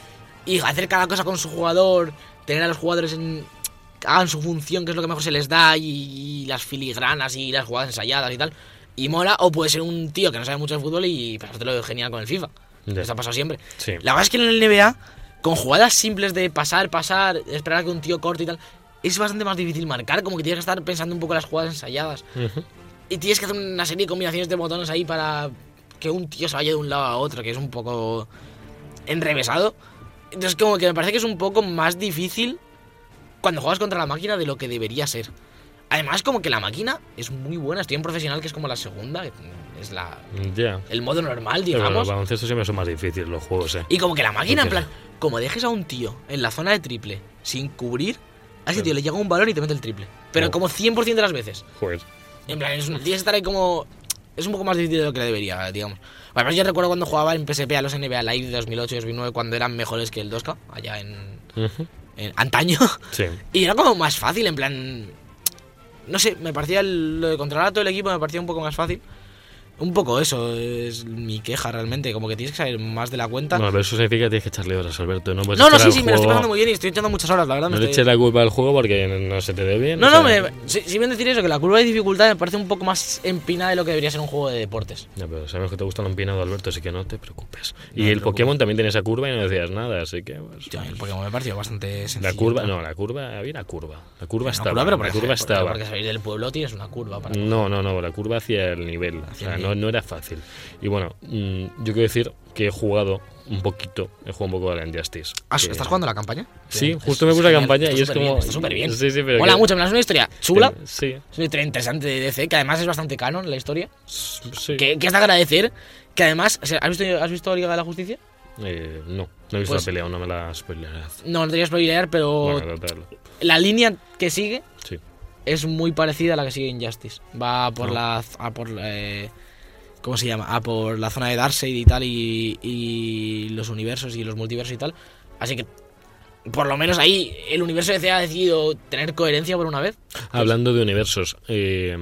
y hacer cada cosa con su jugador, tener a los jugadores en, hagan su función, que es lo que mejor se les da, y, y las filigranas y las jugadas ensayadas y tal. Y mola, o puede ser un tío que no sabe mucho de fútbol y pasártelo genial con el FIFA. Ya. Esto ha pasado siempre. Sí. La verdad es que en el NBA, con jugadas simples de pasar, pasar, esperar a que un tío corte y tal, es bastante más difícil marcar, como que tienes que estar pensando un poco las jugadas ensayadas. Y tienes que hacer una serie de combinaciones de botones ahí para que un tío se vaya de un lado a otro, que es un poco enrevesado. Entonces como que me parece que es un poco más difícil cuando juegas contra la máquina de lo que debería ser. Además como que la máquina es muy buena, estoy en profesional que es como la segunda, que es la Ya. el modo normal, Pero digamos. los baloncesto siempre son más difíciles los juegos, eh. Y como que la máquina, en plan, como dejes a un tío en la zona de triple sin cubrir, a ese tío le llega un balón y te mete el triple. Pero Oh. como 100% de las veces. Joder. En plan, es un- tienes que estar ahí como. Es un poco más difícil de lo que debería, digamos. Además, yo recuerdo cuando jugaba en PSP a los NBA Live de 2008 y 2009 cuando eran mejores que el 2K, allá en antaño. [LAUGHS] Sí. Y era como más fácil, en plan. No sé, me parecía el- lo de controlar a todo el equipo, me parecía un poco más fácil. Un poco eso es mi queja realmente, como que tienes que saber más de la cuenta. Bueno, pero eso significa que tienes que echarle horas, Alberto. No, no, no, sí, sí, me lo estoy pasando muy bien y estoy echando muchas horas, la verdad. No le estoy- eches la culpa al juego porque no se te dé bien. No, o no, me, sí bien decir eso, que la curva de dificultad me parece un poco más empinada de lo que debería ser un juego de deportes. Ya, pero sabemos que te gusta lo empinado, Alberto, así que no te preocupes. No y el. Pokémon también tiene esa curva y no decías nada, así que... pues, el Pokémon me pareció bastante sencillo. la curva, ¿no? no, la curva, había una curva. La curva estaba. curva, pero la curva porque- estaba. Porque salir del pueblo tienes una curva para. No, no, no, la curva hacia el nivel. Hacia o sea, el no, nivel. No era fácil. Y bueno, mm, yo quiero decir que he jugado un poquito, he jugado un poco a la Injustice. Ah, que- ¿Estás jugando la campaña? Sí, justo me puse la campaña está y es. Está súper bien. [LAUGHS] Sí, sí, pero... Mola que- mucho, me das una historia chula. Sí, Es una historia interesante de DC, que además es bastante canon la historia. sí. Que, que es de agradecer. Que además, o sea, ¿has visto, ¿has visto Liga de la Justicia? Eh, no, no he visto Pues- la pelea, no me la spoilerás. No, no te voy a spoilear, pero Bueno, la línea que sigue Sí. es muy parecida a la que sigue Injustice. Va por Ah. la. A por, eh, ¿Cómo se llama? A por la zona de Darkseid y tal, y, y los universos y los multiversos y tal. Así que, por lo menos ahí, el universo DC ha decidido tener coherencia por una vez. Hablando de universos, eh,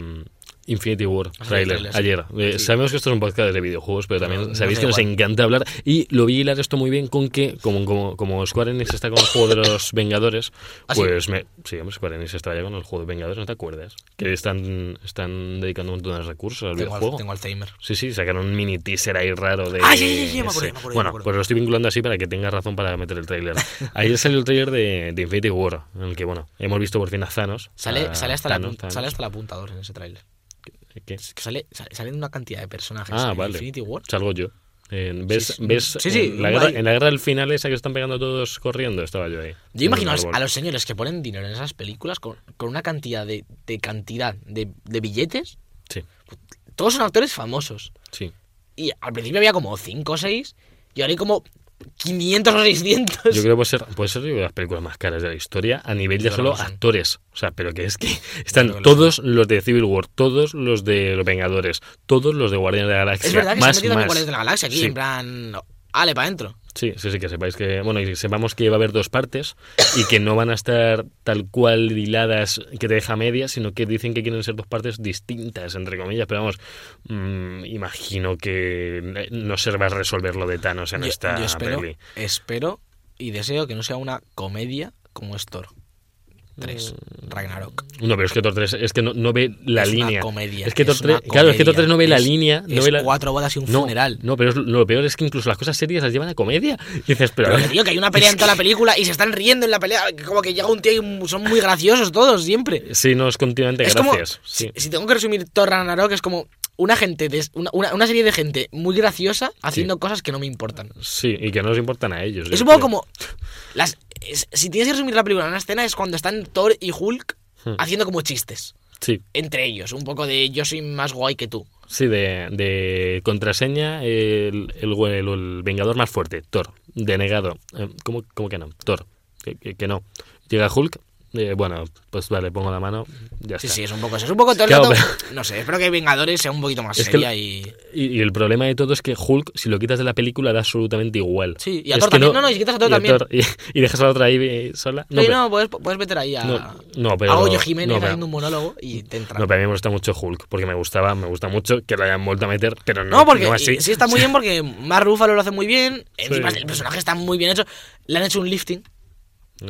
Infinity War, trailer, trailer, sí. ayer. Eh, Sí. Sabemos que esto es un podcast de videojuegos, pero también sabéis que nos encanta hablar. Y lo vi hilar esto muy bien con que, como, como, como Square Enix está con el juego de los [COUGHS] Vengadores, ¿Ah, sí? pues me. Sí, Square Enix está ya con el juego de Vengadores, ¿no te acuerdas? Que están, están dedicando un montón de recursos al Tengo, videojuego. al- tengo Alzheimer. Sí, sí, sacaron un mini teaser ahí raro de. Ah, sí, sí, sí, me acuerdo, ese. me acuerdo, me Bueno, pues lo estoy vinculando así para que tenga razón para meter el tráiler. [LAUGHS] Ayer salió el tráiler de, de Infinity War, en el que, bueno, hemos visto por fin a Thanos. Sale, a sale, hasta la, Thanos, sale hasta la punta 2 en ese tráiler. ¿Qué? Es que sale, sale, salen una cantidad de personajes Ah, en vale. Infinity War. Salgo yo. Eh, ¿Ves, Sí, sí. ves Sí, sí, en, la guerra, en la guerra del final esa que están pegando todos corriendo? Estaba yo ahí. Yo imagino a los, señores que ponen dinero en esas películas con, con una cantidad de, de cantidad de, de billetes. Sí, Todos son actores famosos. sí. Y al principio había como 5 o 6 y ahora hay como 500 o 600. Yo creo que puede ser, puede ser de las películas más caras de la historia a nivel Yo solo actores. O sea, pero que es que están todos los de Civil War, todos los de Los Vengadores, todos los de Guardianes de la Galaxia. es verdad que más, se han metido también más. Guardianes de la Galaxia aquí, Sí. en plan. Ale, para adentro. Sí, sí, sí, que sepáis que, bueno, y sepamos que va a haber dos partes y que no van a estar tal cual hiladas que te deja media, sino que dicen que quieren ser dos partes distintas, entre comillas, pero vamos, mm, imagino que no se va a resolver lo de Thanos en Yo, esta yo espero, peli. espero y deseo que no sea una comedia como es Thor. 3, Ragnarok. No, pero es que Thor 3 es que no, no ve la Es una línea. comedia, Es que Thor es una 3, claro, es que Thor comedia. 3 no ve la Es- línea, no es ve la cuatro bodas y un no, funeral. No, pero es- lo peor es que incluso las cosas serias las llevan a comedia. Y dices, pero, Pero tío, que hay una pelea en toda la película y se están riendo en la pelea. Como que llega un tío y son muy graciosos todos, siempre. sí, no es continuamente Es como. gracias. sí. Si, si tengo que resumir Thor Ragnarok, es como una gente, des- una, una- una serie de gente muy graciosa haciendo cosas que no me importan. Sí, y que no les importan a ellos. Es un poco como. Las, es- si tienes que resumir la película en una escena, es cuando están Thor y Hulk Hmm. haciendo como chistes Sí, entre ellos. Un poco de yo soy más guay que tú. sí, de, de contraseña, el, el, el- el vengador más fuerte, Thor. Denegado. Eh, ¿Cómo, cómo que no? Thor. Que, que- que no. Llega Hulk. Eh, bueno, pues vale, pongo la mano. Ya Sí, está. sí, es un poco eso. Es un poco todo el Claro, rato- pero- No sé, espero que Vengadores sea un poquito más Es seria y. Y, y el problema de todo es que Hulk, si lo quitas de la película, da absolutamente igual. Sí, y a Thor también. No, no, y si quitas a Thor también. y, y dejas a la otra ahí eh, sola. No, pero- no, puedes, puedes meter ahí a. No, no, pero- a Jiménez no, pero- haciendo un monólogo y te entra. No, pero a mí me gusta mucho Hulk, porque me gustaba, me gusta mucho que lo hayan vuelto a meter, pero no, No, porque así. sí está muy bien [LAUGHS] porque Mark Ruffalo lo hace muy bien. Encima Sí. el personaje está muy bien hecho. Le han hecho un lifting.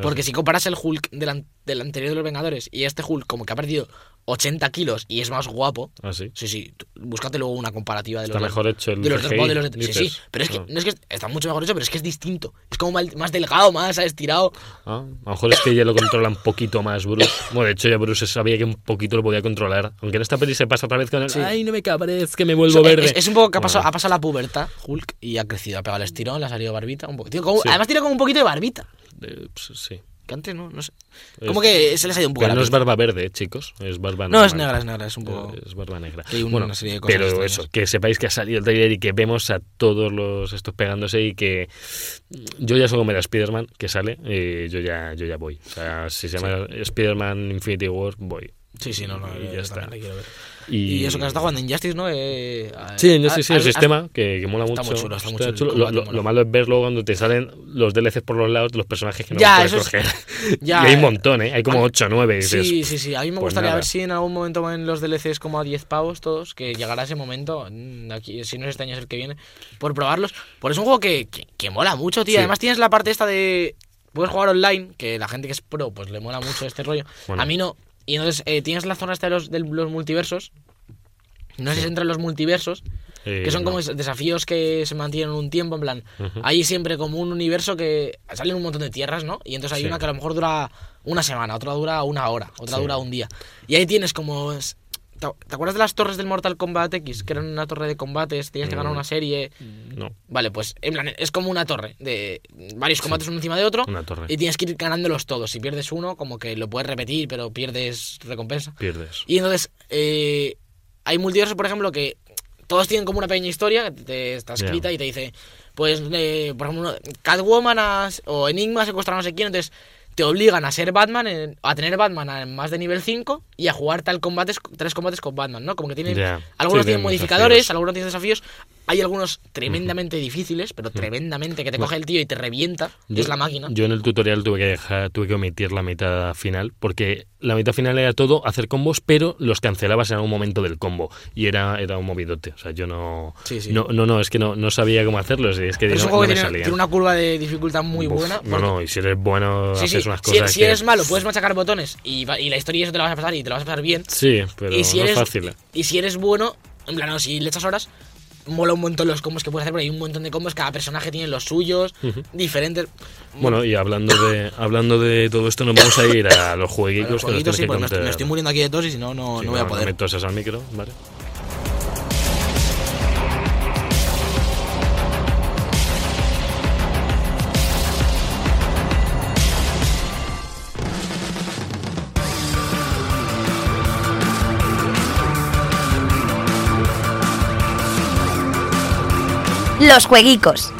Porque si comparas el Hulk del, del anterior de los Vengadores y este Hulk como que ha perdido 80 kilos y es más guapo. Ah, sí. Sí, sí, búscate luego una comparativa de Está los, mejor dos, hecho el de los dos modelos. de- sí, sí, pero es que, Ah. no es que está mucho mejor hecho, pero es que es distinto. Es como más delgado, más estirado. Ah, a lo mejor es que ya lo controla un poquito más Bruce. Bueno, de hecho ya Bruce sabía que un poquito lo podía controlar. Aunque en esta peli se pasa otra vez con el... Sí. Ay, no me cabres, que me vuelvo verde. Es, es un poco que ha pasado, Bueno, ha pasado la pubertad, Hulk, y ha crecido, ha pegado el estirón, le ha salido barbita. Un poco, tío, como- Sí. Además tiene como un poquito de barbita. eh, pues, sí. Que antes no, no sé. Es- Como que se les ha ido un poco Pero no es barba verde, eh, chicos. Es barba No, es negra, es negra, es un poco... Es barba negra. que hay una bueno, serie de cosas pero extrañas. eso, que sepáis que ha salido el trailer y que vemos a todos los estos pegándose y que yo ya soy como era Spider-Man que sale, eh, yo ya yo ya voy. O sea, si se llama Spider-Man Infinity War, voy. Sí, sí, no, no, Y ya está. quiero ver. Y, Y eso que has estado jugando en Justice, ¿no? Eh, Sí, en ah, Justice sí, el sistema, que, que mola está mucho. muy chulo, está muy Está chulo, Lo, malo es ver luego cuando te salen los DLCs por los lados de los personajes que no Ya, puedes es- coger. [LAUGHS] ya, y hay un eh, montón, ¿eh? Hay como a mí- 8 o 9. Sí, sí, sí. A mí me pues gustaría nada. ver si en algún momento en los DLCs como a 10 pavos todos, que llegara ese momento, mm, aquí, si no es este año es el que viene, por probarlos. Por es un juego que, que, que mola mucho, tío. Sí. Además tienes la parte esta de... Puedes jugar online, que la gente que es pro, pues le mola mucho este rollo. Bueno. A mí no. Y entonces eh, tienes la zona esta de los, de los multiversos. No sé si entran los multiversos, Eh, que son como es- desafíos que se mantienen un tiempo, en plan, hay siempre como un universo que salen un montón de tierras, ¿no? Y entonces hay Sí. una que a lo mejor dura una semana, otra dura una hora, otra Sí. dura un día. Y ahí tienes como... ¿Te acuerdas de las torres del Mortal Kombat X? Que eran una torre de combates, tenías que ganar Mm. una serie... No, Vale, pues en plan, es como una torre de varios combates uno encima de otro. una torre. Y tienes que ir ganándolos todos. Si pierdes uno, como que lo puedes repetir, pero pierdes recompensa. Pierdes. Y entonces, eh, hay multiversos, por ejemplo, que todos tienen como una pequeña historia que te está escrita Ya. y te dice, pues, eh, por ejemplo, Catwoman has- o Enigma secuestra a no sé quién, entonces te obligan a ser Batman, en- a tener Batman en más de nivel 5 y a jugar tal combates, tres combates con Batman, ¿no? Como que tienen, algunos Sí, tienen tienen modificadores, desafíos. algunos tienen desafíos, hay algunos tremendamente difíciles, pero tremendamente, que te coge el tío y te revienta, Yo- es la máquina. Yo en el tutorial tuve que dejar, tuve que omitir la mitad final, porque la mitad final era todo hacer combos, pero los cancelabas en algún momento del combo. Y era, era un movidote. O sea, yo no. Sí, sí. No, no, no, es que no, no sabía cómo hacerlos. Es que Pero es no, un juego no que me tiene, salían. tiene una curva de dificultad muy Uf, buena. No, no, y si eres bueno, Sí, haces unas Si, cosas. si que- eres malo, puedes machacar botones y, y la historia eso te la vas a pasar y te la vas a pasar bien. Sí, pero y si no eres es fácil. ¿eh? y si eres bueno, en plan, no, si le echas horas, mola un montón los combos que puedes hacer, porque hay un montón de combos, cada personaje tiene los suyos, Ujú. diferentes. Bueno, y hablando de hablando de todo esto, nos vamos a ir a los [LAUGHS] A jueguitos los que nos jueguitos, sí, tienes que me estoy, me estoy muriendo aquí de tos y si no, no, Sí, no voy a No poder. me toses al micro, ¿vale? Los jueguicos.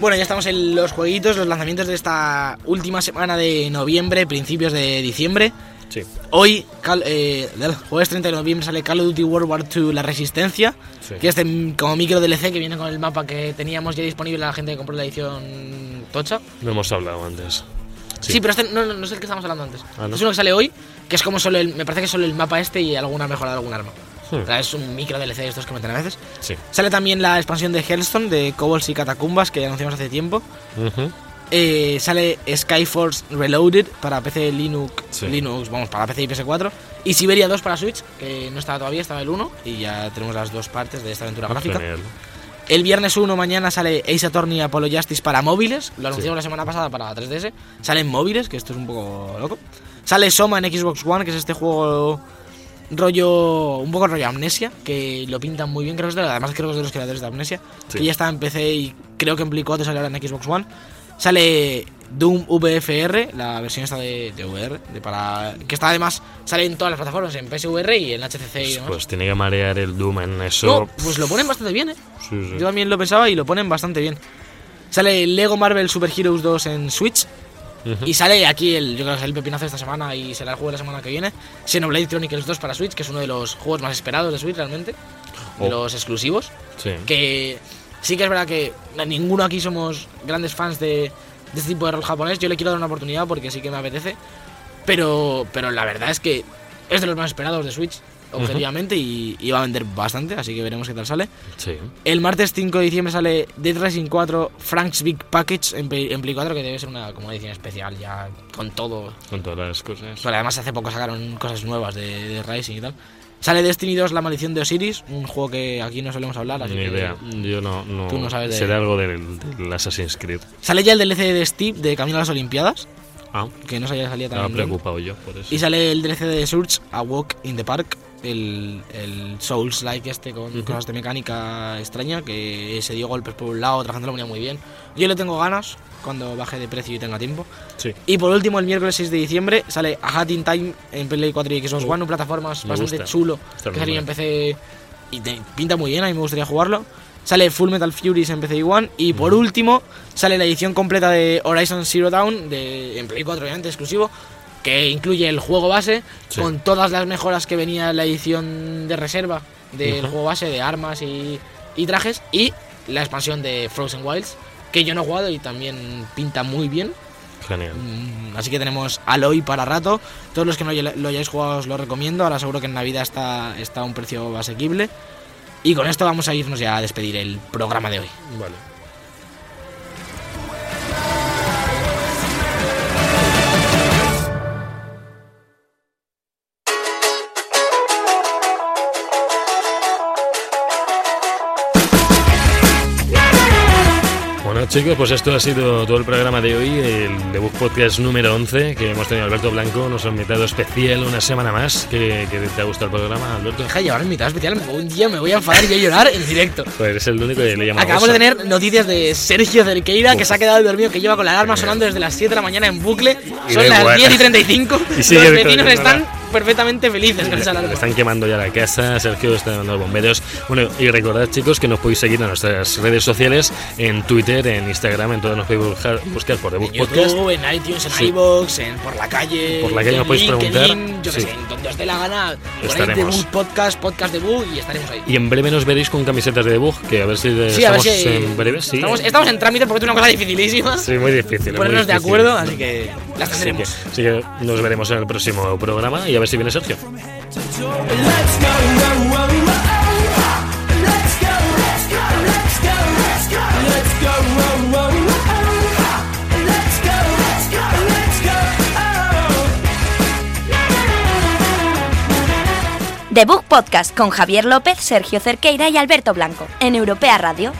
Bueno, ya estamos en los jueguitos, los lanzamientos de esta última semana de noviembre, principios de diciembre. Sí. Hoy, Cal- eh, el jueves 30 de noviembre, sale Call of Duty World War II La Resistencia, Sí. que es de- como micro DLC que viene con el mapa que teníamos ya disponible a la gente que compró la edición tocha. No hemos hablado antes. Sí, pero este no, no, no es el que estamos hablando antes. Ah, ¿no? Es uno que sale hoy, que es como solo el, me parece que solo el mapa este y alguna mejora de algún arma. Hmm. O sea, Es un micro DLC de estos que meten a veces. Sí. Sale también la expansión de Hellstone de Kobolds y Catacumbas que anunciamos hace tiempo. Eh, sale Skyforce Reloaded para PC Linux, Sí. Linux, vamos, para PC y PS4. Y Siberia 2 para Switch, que no estaba todavía, estaba el 1. Y ya tenemos las dos partes de esta aventura gráfica. Genial. El viernes 1 mañana sale Ace Attorney Apollo Justice para móviles. Lo anunciamos Sí. la semana pasada para 3DS. Sale en móviles, que esto es un poco loco. Sale Soma en Xbox One, que es este juego rollo. un poco rollo amnesia, que lo pintan muy bien, creo que es de, además creo que es de los creadores de amnesia. Sí. Que ya está en PC y creo que en Play 4 sale ahora en Xbox One. Sale Doom VFR, la versión esta de, de VR, de para, que está además, sale en todas las plataformas, en PSVR y en HTC y demás. Pues tiene que marear el Doom en eso. no, pues lo ponen bastante bien, eh. Sí, sí. Yo también lo pensaba y lo ponen bastante bien. Sale Lego Marvel Super Heroes 2 en Switch. Y sale aquí el, yo creo que es el pepinazo de esta semana y será el juego de la semana que viene. Xenoblade Chronicles 2 para Switch, que es uno de los juegos más esperados de Switch realmente. De Oh. los exclusivos. Sí. Que sí que es verdad que ninguno aquí somos grandes fans de, de este tipo de rol japonés. Yo le quiero dar una oportunidad porque sí que me apetece. Pero, pero la verdad es que es de los más esperados de Switch, objetivamente, y, y va a vender bastante, así que veremos qué tal sale. Sí. El martes 5 de diciembre sale Dead Rising 4 Frank's Big Package en Play, en Play 4, que debe ser una, como edición especial ya con todo. Con todas las cosas. Pero además hace poco sacaron cosas nuevas de, de Rising y tal. Sale Destiny 2 La Maldición de Osiris, un juego que aquí no solemos hablar, así Ni que idea. Yo no, no. Tú no sabes de- Será algo del, del Assassin's Creed. Sale ya el DLC de Steve de Camino a las Olimpiadas, Ah, que no sabía salía estaba también. preocupado yo por eso. Y sale el DLC de Surge A Walk in the Park, el, el Souls like este con Ujú. cosas de mecánica extraña, que se dio golpes por un lado, otra gente lo ponía muy bien. Yo le tengo ganas cuando baje de precio y tenga tiempo. Sí. Y por último, el miércoles 6 de diciembre sale A Hat in Time en Play 4 y Xbox Uh, One, un plataformas bastante gusta. chulo, Está que salió en. PC y te- pinta muy bien, a mí me gustaría jugarlo. Sale Full Metal Furies en PC y One. Y por último, sale la edición completa de Horizon Zero Dawn, de, en Play 4 obviamente, exclusivo, que incluye el juego base, Sí. con todas las mejoras que venía en la edición de reserva del juego base, de armas y, y trajes, y la expansión de Frozen Wilds, que yo no he jugado y también pinta muy bien. Genial. Mm, Así que tenemos Aloy para rato. Todos los que no lo hayáis jugado os lo recomiendo. Ahora seguro que en Navidad está, está a un precio asequible. Y con esto vamos a irnos ya a despedir el programa de hoy. Vale. Chicos, pues esto ha sido todo el programa de hoy, el debut podcast número 11 que hemos tenido Alberto Blanco, nos ha invitado especial una semana más. ¿Qué, qué te ha gustado el programa, Alberto? Deja de llevar invitado especial. Un día me voy a enfadar y voy a llorar en directo. Pues eres el único que le llama Acabamos de tener noticias de Sergio Cerqueira, que se ha quedado dormido, que lleva con la alarma sonando desde las 7 de la mañana en bucle. Y Son las igual. 10 y 35. Y [LAUGHS] Los vecinos están perfectamente felices con esa Le alarma. están quemando ya la casa, Sergio está dando bomberos. Bueno, y recordad chicos que nos podéis seguir en nuestras redes sociales, en Twitter, en Instagram, en todo nos podéis buscar, buscar por Debug En Podcast. YouTube, en iTunes, en Sí. iVoox, en Por la Calle. Por la calle nos podéis LinkedIn, preguntar. Yo sé, en donde os dé la gana. Estaremos. Debug Podcast, Podcast Debug y estaremos ahí. Y en breve nos veréis con camisetas de Debug, que a ver si Sí, a ver estamos si. en breve. Estamos, estamos en trámite porque es una cosa dificilísima. Sí, muy difícil. muy Ponernos de acuerdo, así que las Así que, tendremos. así que nos veremos en el próximo programa y a ver si viene Sergio. Go. Debug Podcast con Javier López, Sergio Cerqueira y Alberto Blanco en Europea Radio.